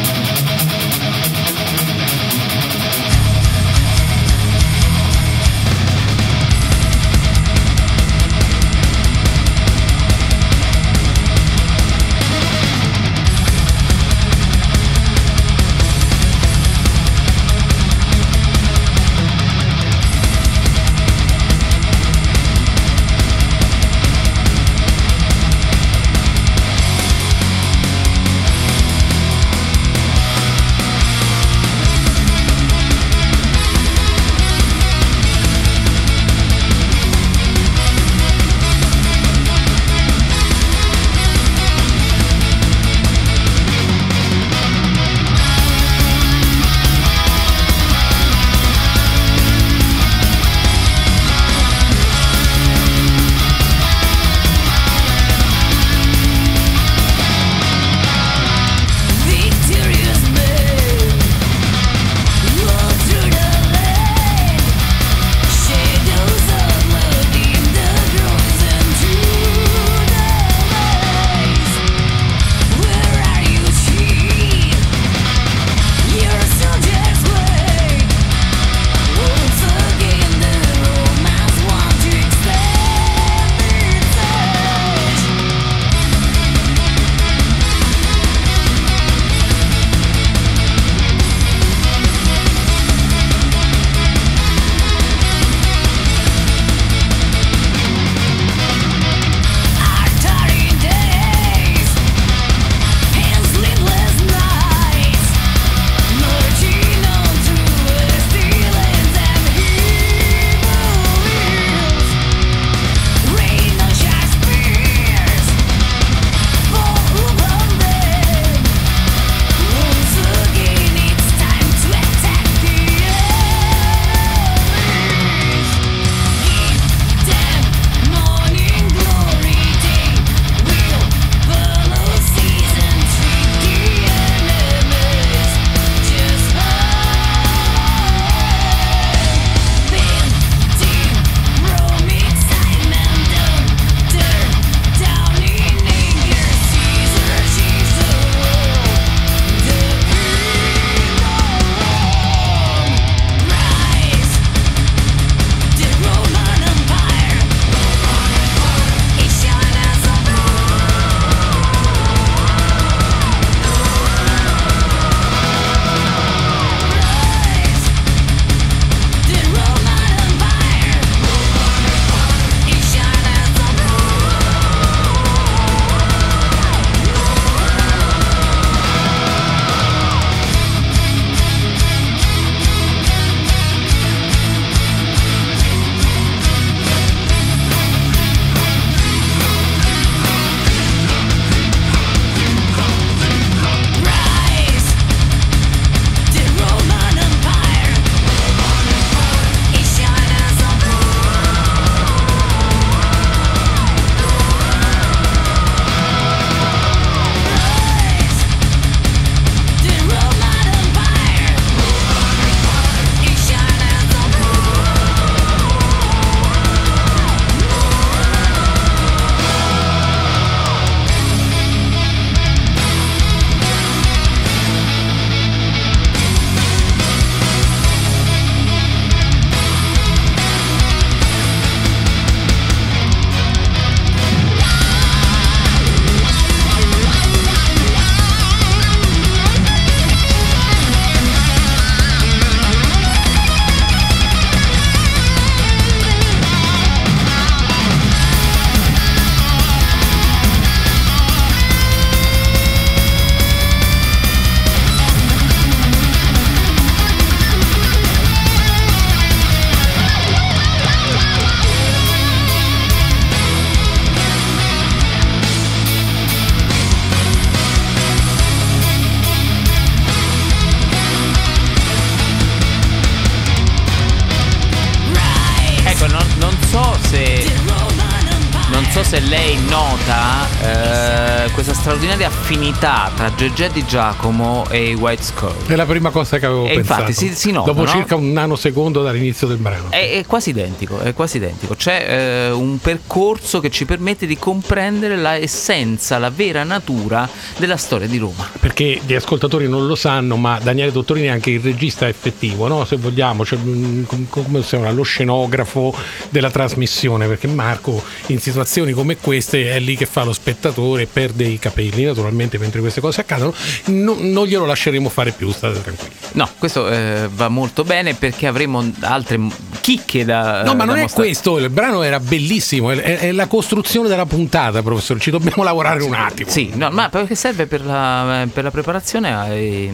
Nota eh, questa straordinaria affinità tra Gegè Di Giacomo e i White Skull. È la prima cosa che avevo E pensato. infatti si- si nota, Dopo no? circa un nanosecondo dall'inizio del brano. È, è quasi identico, è quasi identico. C'è eh, un percorso che ci permette di comprendere la essenza, la vera natura della storia di Roma. Perché gli ascoltatori non lo sanno, ma Daniele Dottorini è anche il regista effettivo, no? se vogliamo, cioè, mm, com- come chiama, lo scenografo della trasmissione, perché Marco in situazioni come queste è lì che fa lo spettatore e perde i capelli, naturalmente mentre queste cose accadono, No- non glielo lasceremo fare più, state tranquilli. No, questo eh, va molto bene perché avremo altre chicche da. No, ma da non è mostrare. questo, il brano era bellissimo, è, è- è la costruzione della puntata, professore, ci dobbiamo lavorare un attimo. Sì, no, ma perché serve per la, per la preparazione ai,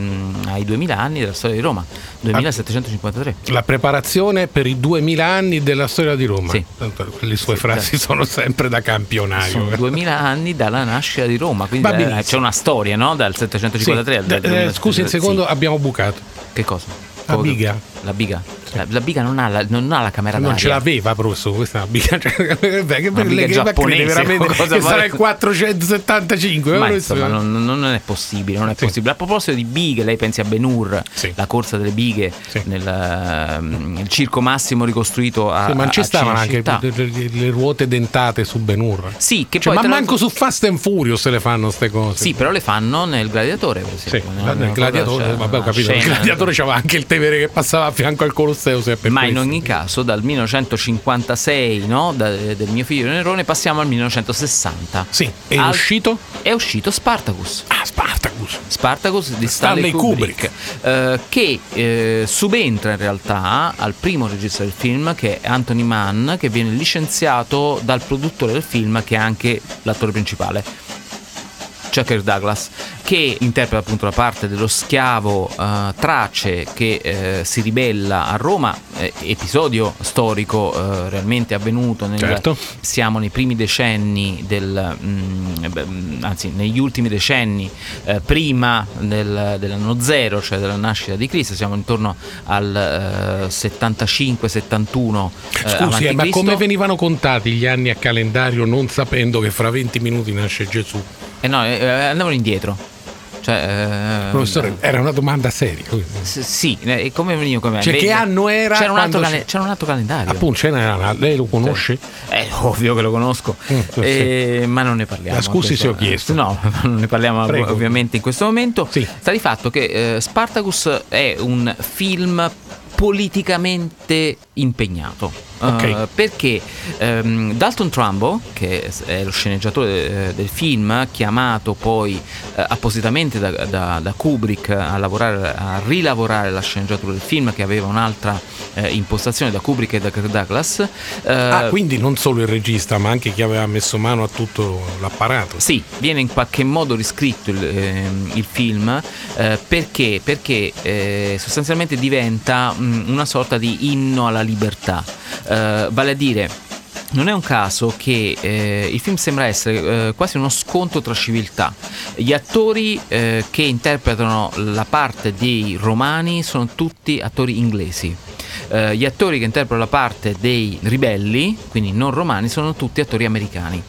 ai 2000 anni della storia di Roma, 2753. La preparazione per i 2000 anni della storia di Roma. Sì. Tanto Le sue frasi sono sempre da campionario. Sono 2000 anni dalla nascita di Roma, quindi Va eh, c'è una storia, no? Dal Sì. 753 al Eh, eh, 2000. scusi un Sì. secondo, abbiamo bucato. Che cosa? La biga. La biga. La, la biga non ha la, non ha la camera Non d'aria. ce l'aveva, professore, questa è una biga. Cioè, beh, che Una biga che- giapponese, veramente cosa che sarà il 475. Ma eh, insomma, non, non è possibile, non è Sì. possibile. A proposito di bighe, lei pensi a Ben Hur, Sì. la corsa delle bighe Sì. nel ehm, il circo massimo ricostruito a Sì, ma non ci stavano anche le, le- ruote dentate su Ben Hur. Sì, che Cioè, poi ma manco su Fast and Furious se le fanno queste cose. Sì, però le fanno nel gladiatore, per Sì, esempio. no? nel gladiatore, vabbè, ho capito. Il scena- gladiatore c'aveva anche il Tevere che passava a fianco al Colosseo. Se è per Ma in questo. ogni caso, dal 1956, no, da- del mio figlio Nerone, passiamo al 1960. Sì, è Al- uscito? È uscito Spartacus. Ah, Spartacus. Spartacus di Stanley, Stanley Kubrick, eh, che eh, subentra in realtà al primo regista del film che è Anthony Mann che viene licenziato dal produttore del film che è anche l'attore principale Chucker Douglas che interpreta appunto la parte dello schiavo eh, Trace che eh, si ribella a Roma eh, episodio storico eh, realmente avvenuto nel, Certo. siamo nei primi decenni del mm, beh, mm, anzi negli ultimi decenni prima del- dell'anno zero cioè della nascita di Cristo siamo intorno al 75-71 Scusi, eh, ma come venivano contati gli anni a calendario non sapendo che fra 20 minuti nasce Gesù? eh no eh, andavano indietro cioè, eh, Professore, era una domanda seria. s- sì eh, come veniva come Cioè, che anno era c'era un, altro c'è- c'era un altro calendario Appunto, ce n'era, lei lo conosce? Eh, ovvio che lo conosco, Mm, sì. Eh, ma non ne parliamo. Ah, scusi se ho chiesto. No, non ne parliamo Prego. ovviamente in questo momento. Sì. Sta di fatto che eh, Spartacus è un film politicamente impegnato. Eh, perché ehm, Dalton Trumbo, che è lo sceneggiatore eh, del film, chiamato poi eh, appositamente da, da- da Kubrick a, lavorare, a rilavorare la sceneggiatura del film, che aveva un'altra eh, impostazione da Kubrick e da Kirk Douglas. Ah, quindi non solo il regista, ma anche chi aveva messo mano a tutto l'apparato. Sì, viene in qualche modo riscritto il, ehm, il film perché, perché eh, sostanzialmente diventa mm, una sorta di inno alla libertà, Eh, vale a dire. Non è un caso che eh, il film sembra essere eh, quasi uno scontro tra civiltà. Gli attori eh, che interpretano la parte dei romani sono tutti attori inglesi. Eh, gli attori che interpretano la parte dei ribelli, quindi non romani, sono tutti attori americani.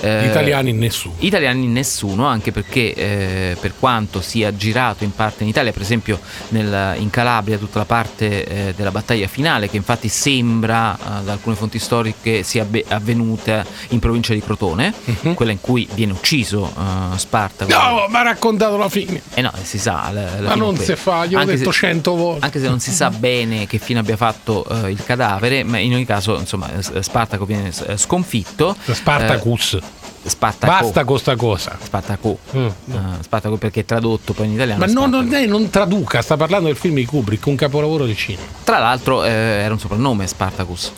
Eh, Italiani nessuno. Italiani nessuno, anche perché eh, per quanto sia girato in parte in Italia, per esempio nel- in Calabria tutta la parte eh, della battaglia finale, che infatti sembra eh, da alcune fonti storiche sia avve- avvenuta in provincia di Crotone, quella in cui viene ucciso eh, Spartaco. No, ma ha raccontato la fine. Eh no, si sa. la- la Ma non si fa, gliel'ho Anche detto se- cento volte. Anche se non si sa bene che fine abbia fatto eh, il cadavere, ma in ogni caso, insomma, eh, Spartaco viene eh, sconfitto. Spartacus. Eh, Spartaco. Basta con sta cosa. Spartaco. Mm. Eh, Spartaco perché è tradotto poi in italiano. Ma Spartaco. non, lei non traduca, sta parlando del film di Kubrick, un capolavoro del cinema. Tra l'altro eh, era un soprannome Spartacus.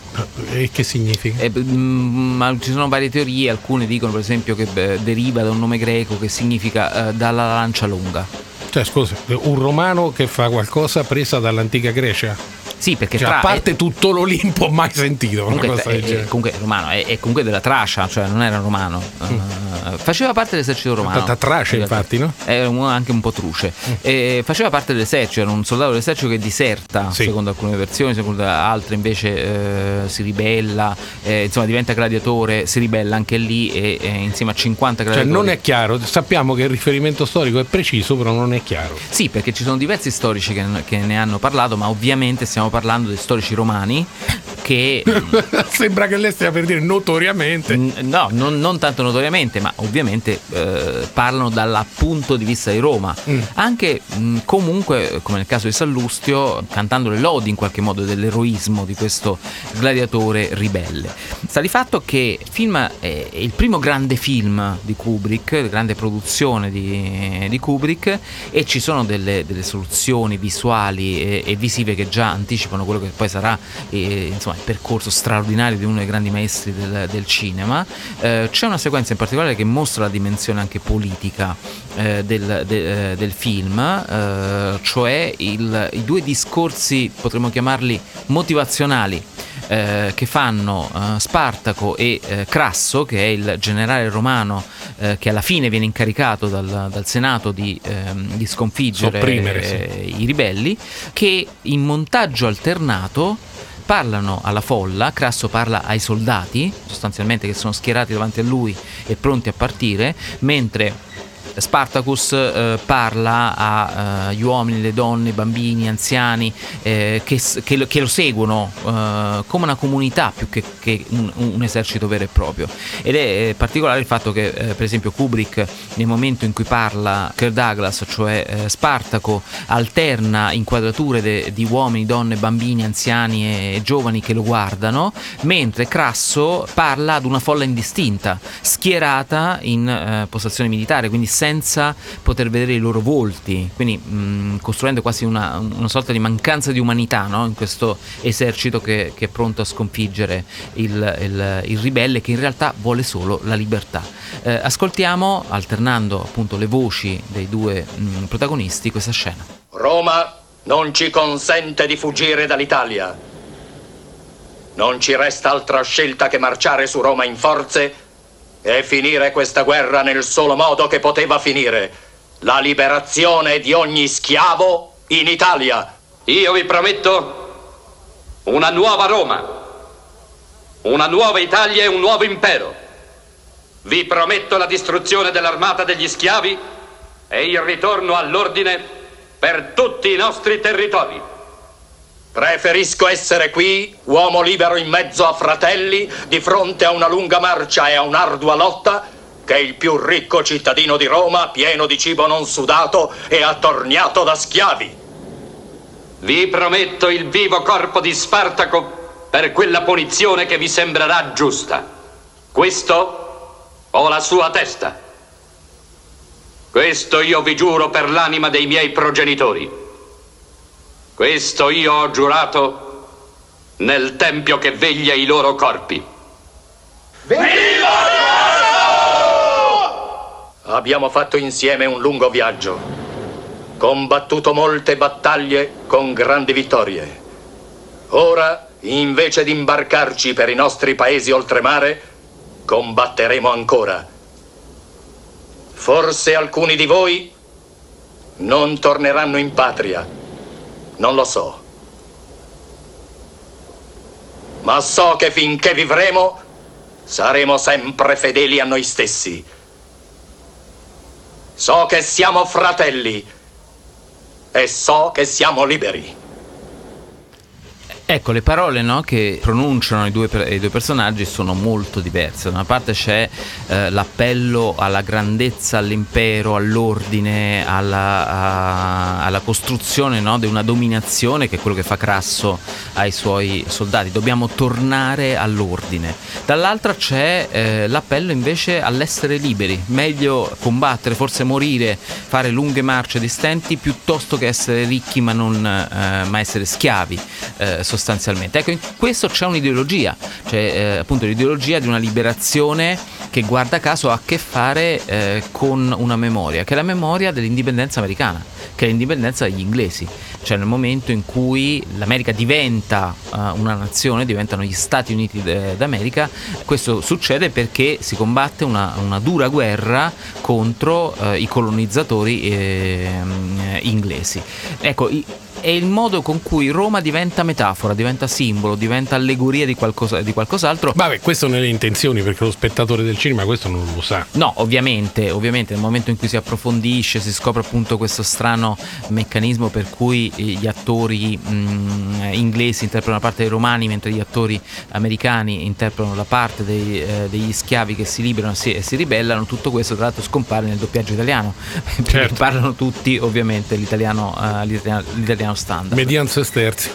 E che significa? E, mm, ma ci sono varie teorie, alcune dicono per esempio che beh, deriva da un nome greco che significa eh, dalla lancia lunga. Cioè, scusa, un romano che fa qualcosa presa dall'antica Grecia? Sì, perché Cioè, a parte tutto l'Olimpo mai sentito una comunque, cosa del è, genere. è- comunque è romano, è, è comunque della Tracia, cioè non era romano. Eh, faceva parte dell'esercito romano. Tanta realtà. infatti, no? Era un- anche un po' truce. E faceva parte dell'esercito, era un soldato dell'esercito che diserta, Sì. secondo alcune versioni, secondo altre invece eh, si ribella, eh, insomma diventa gladiatore, si ribella anche lì e, e insieme a 50 Cioè, gladiatori. non è chiaro, sappiamo che il riferimento storico è preciso, però non è chiaro. Sì, perché ci sono diversi storici che, che ne hanno parlato, ma ovviamente stiamo parlando di storici romani che Sembra che lei stia per dire notoriamente. N- No, non, non tanto notoriamente, ma ovviamente eh, parlano dal punto di vista di Roma. Anche mh, comunque, come nel caso di Sallustio, cantando le lodi in qualche modo dell'eroismo di questo gladiatore ribelle. Sta di fatto che il film è è il primo grande film di Kubrick, grande produzione di, di Kubrick, e ci sono delle, delle soluzioni visuali e, e visive che già anticipano quello che poi sarà eh, insomma, il percorso straordinario di uno dei grandi maestri del, del cinema. Eh, c'è una sequenza in particolare che mostra la dimensione anche politica eh, del, de- eh, del film, eh, cioè il- i due discorsi, potremmo chiamarli motivazionali. eh, che fanno eh, Spartaco e Crasso, che è il generale romano che alla fine viene incaricato dal, dal Senato di, ehm, di sconfiggere sì. i ribelli, che in montaggio alternato parlano alla folla, Crasso parla ai soldati, sostanzialmente che sono schierati davanti a lui e pronti a partire, mentre Spartacus eh, parla agli uomini, le donne, i bambini, anziani eh, che, che che lo seguono eh, come una comunità più che, che un, un esercito vero e proprio. Ed è eh, particolare il fatto che, eh, per esempio, Kubrick, nel momento in cui parla Kirk Douglas, cioè eh, Spartaco, alterna inquadrature de- di uomini, donne, bambini, anziani e, e giovani che lo guardano, mentre Crasso parla ad una folla indistinta, schierata in eh, postazione militare, quindi senza poter vedere i loro volti, quindi mh, costruendo quasi una, una sorta di mancanza di umanità no? in questo esercito che, che è pronto a sconfiggere il, il- il ribelle che in realtà vuole solo la libertà. Eh, ascoltiamo, alternando appunto le voci dei due mh, protagonisti, questa scena. Roma non ci consente di fuggire dall'Italia. Non ci resta altra scelta che marciare su Roma in forze e finire questa guerra nel solo modo che poteva finire. La liberazione di ogni schiavo in Italia. Io vi prometto una nuova Roma, una nuova Italia e un nuovo impero. Vi prometto la distruzione dell'armata degli schiavi e il ritorno all'ordine per tutti i nostri territori. Preferisco essere qui, uomo libero in mezzo a fratelli, di fronte a una lunga marcia e a un'ardua lotta, che il più ricco cittadino di Roma, pieno di cibo non sudato e attorniato da schiavi. Vi prometto il vivo corpo di Spartaco per quella punizione che vi sembrerà giusta. Questo o la sua testa. Questo io vi giuro per l'anima dei miei progenitori. Questo io ho giurato nel tempio che veglia i loro corpi. Abbiamo fatto insieme un lungo viaggio, combattuto molte battaglie con grandi vittorie. Ora, invece di imbarcarci per i nostri paesi oltremare, combatteremo ancora. Forse alcuni di voi non torneranno in patria, non lo so. Ma so che finché vivremo saremo sempre fedeli a noi stessi. So che siamo fratelli e so che siamo liberi. Ecco, le parole no, che pronunciano i due, i due personaggi sono molto diverse. Da una parte c'è eh, l'appello alla grandezza, all'impero, all'ordine, alla, a- alla costruzione no, di una dominazione, che è quello che fa Crasso ai suoi soldati. Dobbiamo tornare all'ordine. Dall'altra c'è eh, l'appello invece all'essere liberi. Meglio combattere, forse morire, fare lunghe marce di stenti, piuttosto che essere ricchi ma, non, eh, ma essere schiavi. eh, sostanzialmente. Ecco, in questo c'è un'ideologia, cioè eh, appunto l'ideologia di una liberazione che guarda caso ha a che fare eh, con una memoria, che è la memoria dell'indipendenza americana, che è l'indipendenza degli inglesi, cioè nel momento in cui l'America diventa uh, una nazione, diventano gli Stati Uniti d'America, questo succede perché si combatte una, una dura guerra contro uh, i colonizzatori eh, inglesi. Ecco, i, è il modo con cui Roma diventa metafora, diventa simbolo, diventa allegoria di, qualcosa, di qualcos'altro. Vabbè, questo nelle intenzioni, perché lo spettatore del cinema questo non lo sa. No, ovviamente, ovviamente nel momento in cui si approfondisce, si scopre appunto questo strano meccanismo per cui gli attori mh, inglesi interpretano la parte dei romani, mentre gli attori americani interpretano la parte dei, eh, degli schiavi che si liberano e si, e si, ribellano, tutto questo tra l'altro scompare nel doppiaggio italiano, certo. parlano tutti ovviamente l'italiano, uh, l'italiano, l'italiano standard. Mediante sesterzi.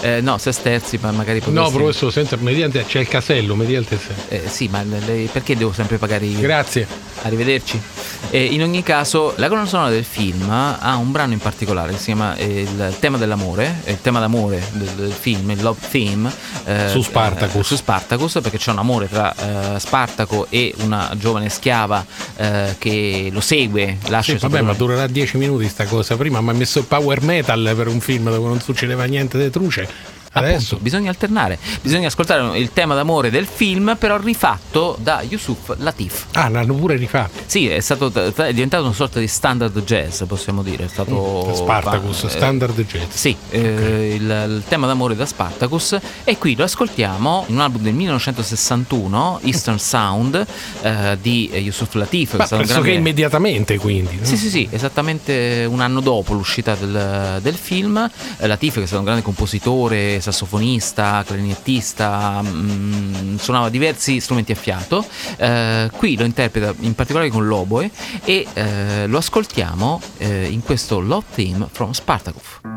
Eh, no, sesterzi, ma magari potresti... No, professore, senza mediante c'è il casello, mediante eh, sì, ma lei, perché devo sempre pagare io? Grazie. Arrivederci. E in ogni caso, la colonna sonora del film ha un brano in particolare che si chiama eh, Il tema dell'amore, il tema d'amore del, del film, il love theme. Eh, su Spartacus. Eh, su Spartacus, perché c'è un amore tra eh, Spartaco e una giovane schiava eh, che lo segue. Lascia sì, vabbè, ma durerà dieci minuti sta cosa. Prima mi ha messo power metal per un film dove non succedeva niente di truce. Adesso Appunto, bisogna alternare, bisogna ascoltare il tema d'amore del film, però rifatto da Yusuf Latif. Ah, l'hanno pure rifatto? Sì, è, stato, è diventato una sorta di standard jazz, possiamo dire. È stato mm, Spartacus, eh, standard jazz. Sì, okay. eh, il, il, tema d'amore da Spartacus. E qui lo ascoltiamo in un album del 1961, Eastern Sound, eh, di Yusuf Latif. Ma penso grande... che immediatamente, quindi. Sì, sì, sì, esattamente un anno dopo l'uscita del, del film. Eh, Latif, che è stato un grande compositore sassofonista, clarinettista, mh, mm, suonava diversi strumenti a fiato. Eh, qui lo interpreta in particolare con l'oboe e eh, lo ascoltiamo eh, in questo Love Theme from Spartacus.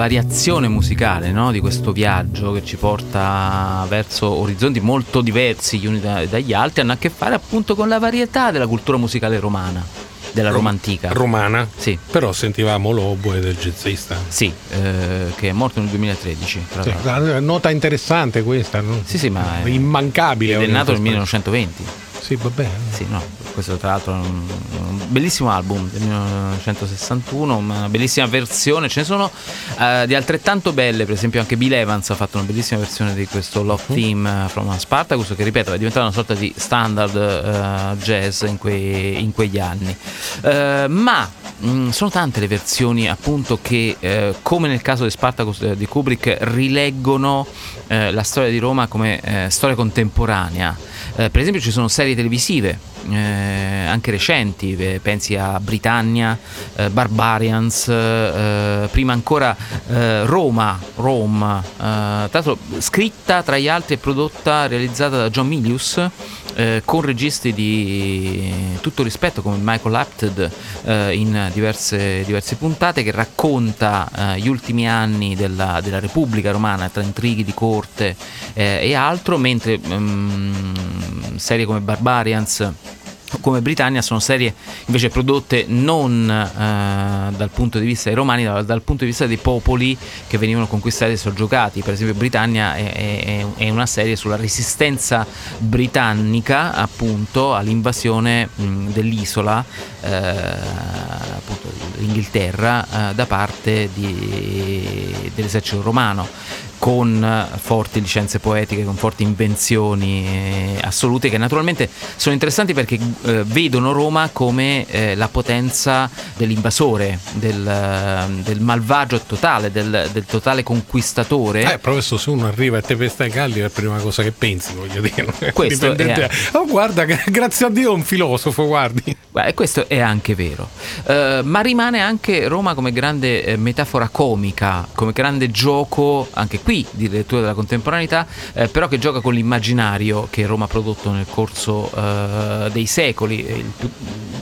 Variazione musicale no? di questo viaggio che ci porta verso orizzonti molto diversi gli uni da- dagli altri hanno a che fare appunto con la varietà della cultura musicale romana, della Rom- Roma antica. Romana? Sì. Però sentivamo l'oboe del jazzista. Sì, eh, che è morto nel 2013. Tra Sì, nota interessante questa, no? Sì, sì, ma è- immancabile. Ed è nato nel ovviamente. 1920. Sì, va bene. Sì, no, questo tra l'altro è un bellissimo album del 1961, una bellissima versione, ce ne sono eh, di altrettanto belle, per esempio anche Bill Evans ha fatto una bellissima versione di questo Love Theme eh, from Spartacus che ripeto è diventata una sorta di standard eh, jazz in, quei- in quegli anni. Eh, ma mh, sono tante le versioni appunto che come nel caso di Spartacus di Kubrick rileggono la storia di Roma come storia contemporanea. Eh, per esempio ci sono serie televisive, eh, anche recenti, eh, pensi a Britannia, Barbarians, prima ancora Roma, Rome, tra l'altro scritta tra gli altri e prodotta, realizzata da John Milius. Eh, con registi di tutto rispetto come Michael Apted eh, in diverse, diverse puntate che racconta eh, gli ultimi anni della, della Repubblica Romana tra intrighi di corte eh, e altro mentre mm, serie come Barbarians come Britannia sono serie invece prodotte non eh, dal punto di vista dei romani, ma dal punto di vista dei popoli che venivano conquistati e soggiogati. Per esempio, Britannia è, è- è una serie sulla resistenza britannica appunto all'invasione mh, dell'isola, eh, appunto l'Inghilterra, eh, da parte di- dell'esercito romano con forti licenze poetiche, con forti invenzioni eh, assolute che naturalmente sono interessanti perché eh, vedono Roma come eh, la potenza dell'invasore, del, eh, del malvagio totale, del, del totale conquistatore. Eh, però adesso se uno arriva e te pesta i calli è la prima cosa che pensi, voglio dire. Questo è- Oh, guarda, gra- grazie a Dio è un filosofo, guardi. Beh, e questo è anche vero, Eh, ma rimane anche Roma come grande metafora comica, come grande gioco, anche qui di lettura della contemporaneità, eh, però che gioca con l'immaginario che Roma ha prodotto nel corso eh, dei secoli, il più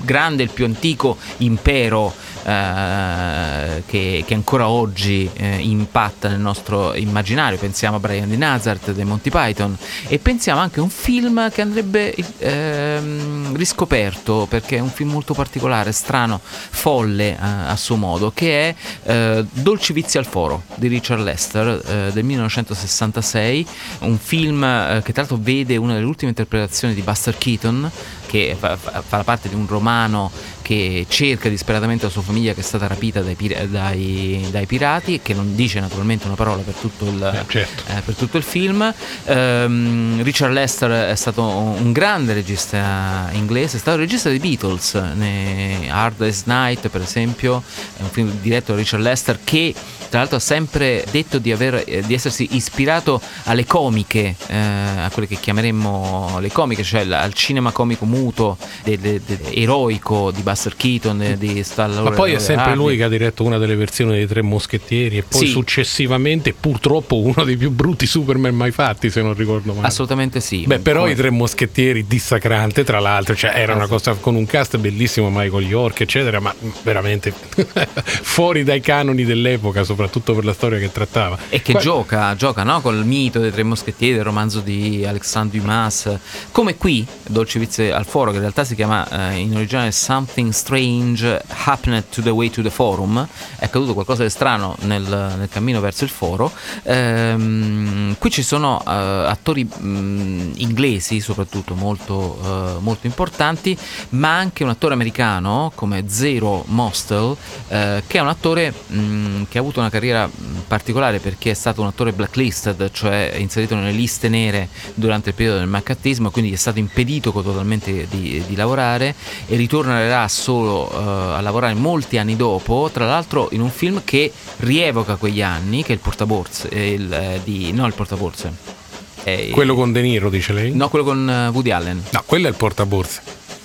grande, il più antico impero eh, che, che ancora oggi eh, impatta nel nostro immaginario. Pensiamo a Brian di Nazareth dei Monty Python e pensiamo anche a un film che andrebbe ehm, riscoperto perché è un film molto particolare, strano, folle eh, a suo modo, che è eh, Dolci vizi al foro di Richard Lester eh, del 1966, un film che tra l'altro vede una delle ultime interpretazioni di Buster Keaton che fa, fa- fa parte di un romano che cerca disperatamente la sua famiglia che è stata rapita dai, dai- dai pirati che non dice naturalmente una parola per tutto il, Eh, certo. eh, per tutto il film. Ehm, Richard Lester è stato un grande regista inglese, è stato regista dei Beatles, ne- Hard Day's Night per esempio, è un film diretto da Richard Lester che tra l'altro ha sempre detto di, aver, eh, di essersi ispirato alle comiche, eh, a quelle che chiameremmo le comiche, cioè al- cinema comico muto, de- de- de- eroico di Buster Keaton, di Stallone. Ma poi è sempre Hardy. lui che ha diretto una delle versioni dei Tre Moschettieri e poi Sì. successivamente purtroppo uno dei più brutti Superman mai fatti, se non ricordo male. Assolutamente sì. Beh, però Come- i Tre Moschettieri dissacrante, tra l'altro, cioè era una cosa con un cast bellissimo, Michael York, eccetera, ma veramente fuori dai canoni dell'epoca, soprattutto per la storia che trattava. E che Qua- gioca, gioca no? col mito dei tre moschettieri, del romanzo di Alexandre Dumas, come qui, Dolce Vize al Foro, che in realtà si chiama eh, in originale Something Strange Happened to the Way to the Forum, è accaduto qualcosa di strano nel, nel cammino verso il foro. Ehm, qui ci sono eh, attori mh, inglesi soprattutto molto, eh, molto importanti, ma anche un attore americano come Zero Mostel, eh, che è un attore mh, che ha avuto una carriera mh, particolare perché è stato un attore blacklisted, cioè inserito nelle liste nere durante il periodo del maccartismo, quindi è stato impedito totalmente di, di lavorare e solo eh, a lavorare molti anni dopo, tra l'altro in un film che rievoca quegli anni, che è il portaborse, eh, il, eh, di, no il portaborse. è- Quello con De Niro, dice lei? No, quello con eh, Woody Allen. No, quello è il portaborse.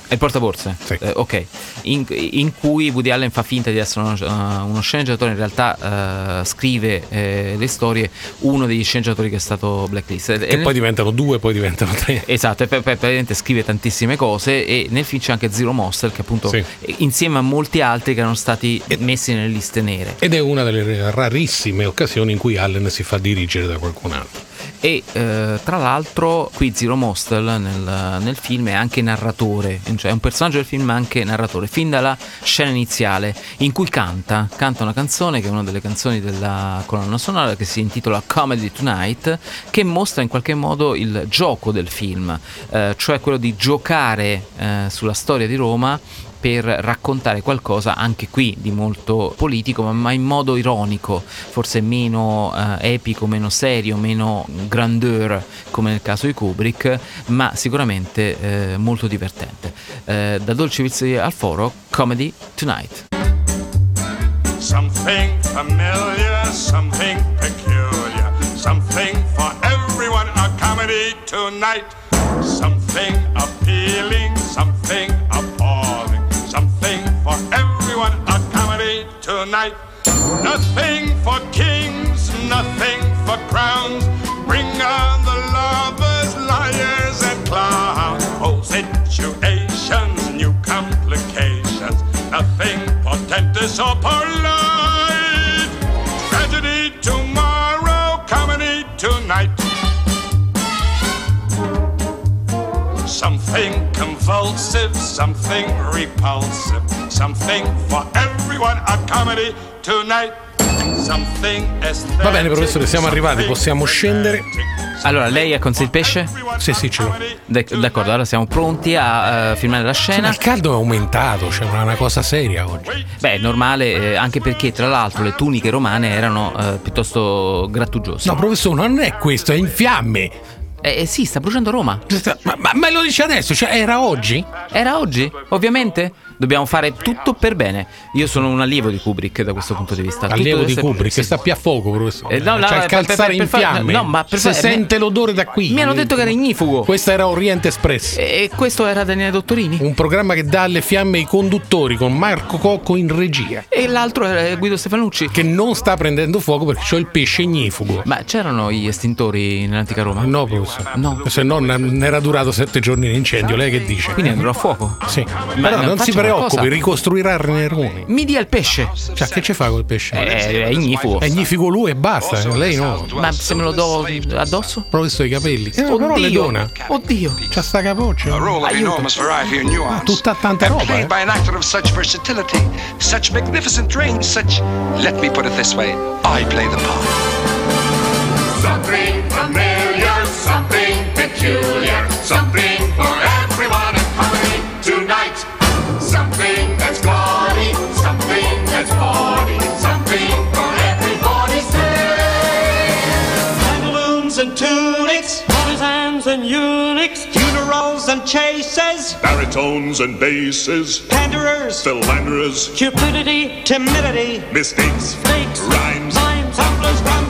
È il portaborse? Sì. Eh, ok. In, in cui Woody Allen fa finta di essere uno, uh, uno sceneggiatore, in realtà uh, scrive eh, le storie uno degli sceneggiatori che è stato blacklisted. Che poi diventano due, poi diventano tre. Esatto, e poi, praticamente scrive tantissime cose e nel film c'è anche Zero Monster che appunto Sì. insieme a molti altri che erano stati messi nelle liste nere. Ed è una delle rarissime occasioni in cui Allen si fa dirigere da qualcun altro. E eh, tra l'altro qui Zero Mostel nel, nel film è anche narratore, cioè è un personaggio del film ma anche narratore, fin dalla scena iniziale in cui canta, canta una canzone che è una delle canzoni della colonna sonora che si intitola Comedy Tonight, che mostra in qualche modo il gioco del film, eh, cioè quello di giocare eh, sulla storia di Roma per raccontare qualcosa anche qui di molto politico, ma- in modo ironico, forse meno eh, epico, meno serio, meno grandeur come nel caso di Kubrick, ma sicuramente eh, molto divertente. Eh, da Dolce Vizi al Foro, Comedy Tonight. Something familiar, something peculiar, something for everyone. A comedy tonight. Something appealing, something tonight. Nothing for kings, nothing for crowns. Bring on the lovers, liars, and clowns. Oh, situations, new complications. Nothing portentous or polite. Tragedy tomorrow, comedy tonight. Something convulsive, something repulsive, something for everyone. A comedy tonight. Va bene, professore, siamo arrivati, possiamo scendere. Allora, lei ha con sé il pesce? Sì, sì, ce l'ho. D'ac- D'accordo, allora siamo pronti a eh, filmare la Sì, ma scena. il caldo è aumentato, cioè è una cosa seria oggi. Beh, è normale, eh, anche perché tra l'altro le tuniche romane erano eh, piuttosto grattugiose. No, professore, non è questo, è in fiamme. Eh, eh, sì, sta bruciando Roma. Ma, ma me lo dice adesso, cioè era oggi? Era oggi, ovviamente. Dobbiamo fare tutto per bene. Io sono un allievo di Kubrick da questo punto di vista. Allievo di Kubrick, sì, che sta più a fuoco, professore. Eh, no, no, C'è il per- calzare per- per in fiamme. no, ma per si far- sente l'odore da qui. Mi hanno detto che era ignifugo. Questo era Oriente Express. E questo era Daniele Dottorini. Un programma che dà alle fiamme i conduttori con Marco Cocco in regia. E l'altro era Guido Stefanucci. Che non sta prendendo fuoco perché c'ho il pesce ignifugo. Ma c'erano gli estintori nell'antica Roma? No, professore. No. Se no n- era durato sette giorni l'incendio. Lei che dice? Quindi andrò a fuoco. Sì. Ma Però non si faccia preoccupi, qualcosa. ricostruirà Neroni. Mi dia il pesce. Cioè, che ci fa col pesce? Eh, è ignifugo. È ignifico lui e basta, lei no. Ma se me lo do addosso? Professore i capelli. Eh, però le dona. Oddio. C'ha sta capoccia. Aiuto. nuance. Tutta tanta roba, eh. by an actor of such versatility, such magnificent range, such. Let me put it this way: I play the part. Something familiar, something peculiar, something for something that's bawdy, something for everybody's. Pantaloons and tunics, partisans and eunuchs, funerals and chases, Baritones and basses, panderers, philanderers, cupidity, timidity, mistakes, fakes, rhymes, grumblers, tumblers,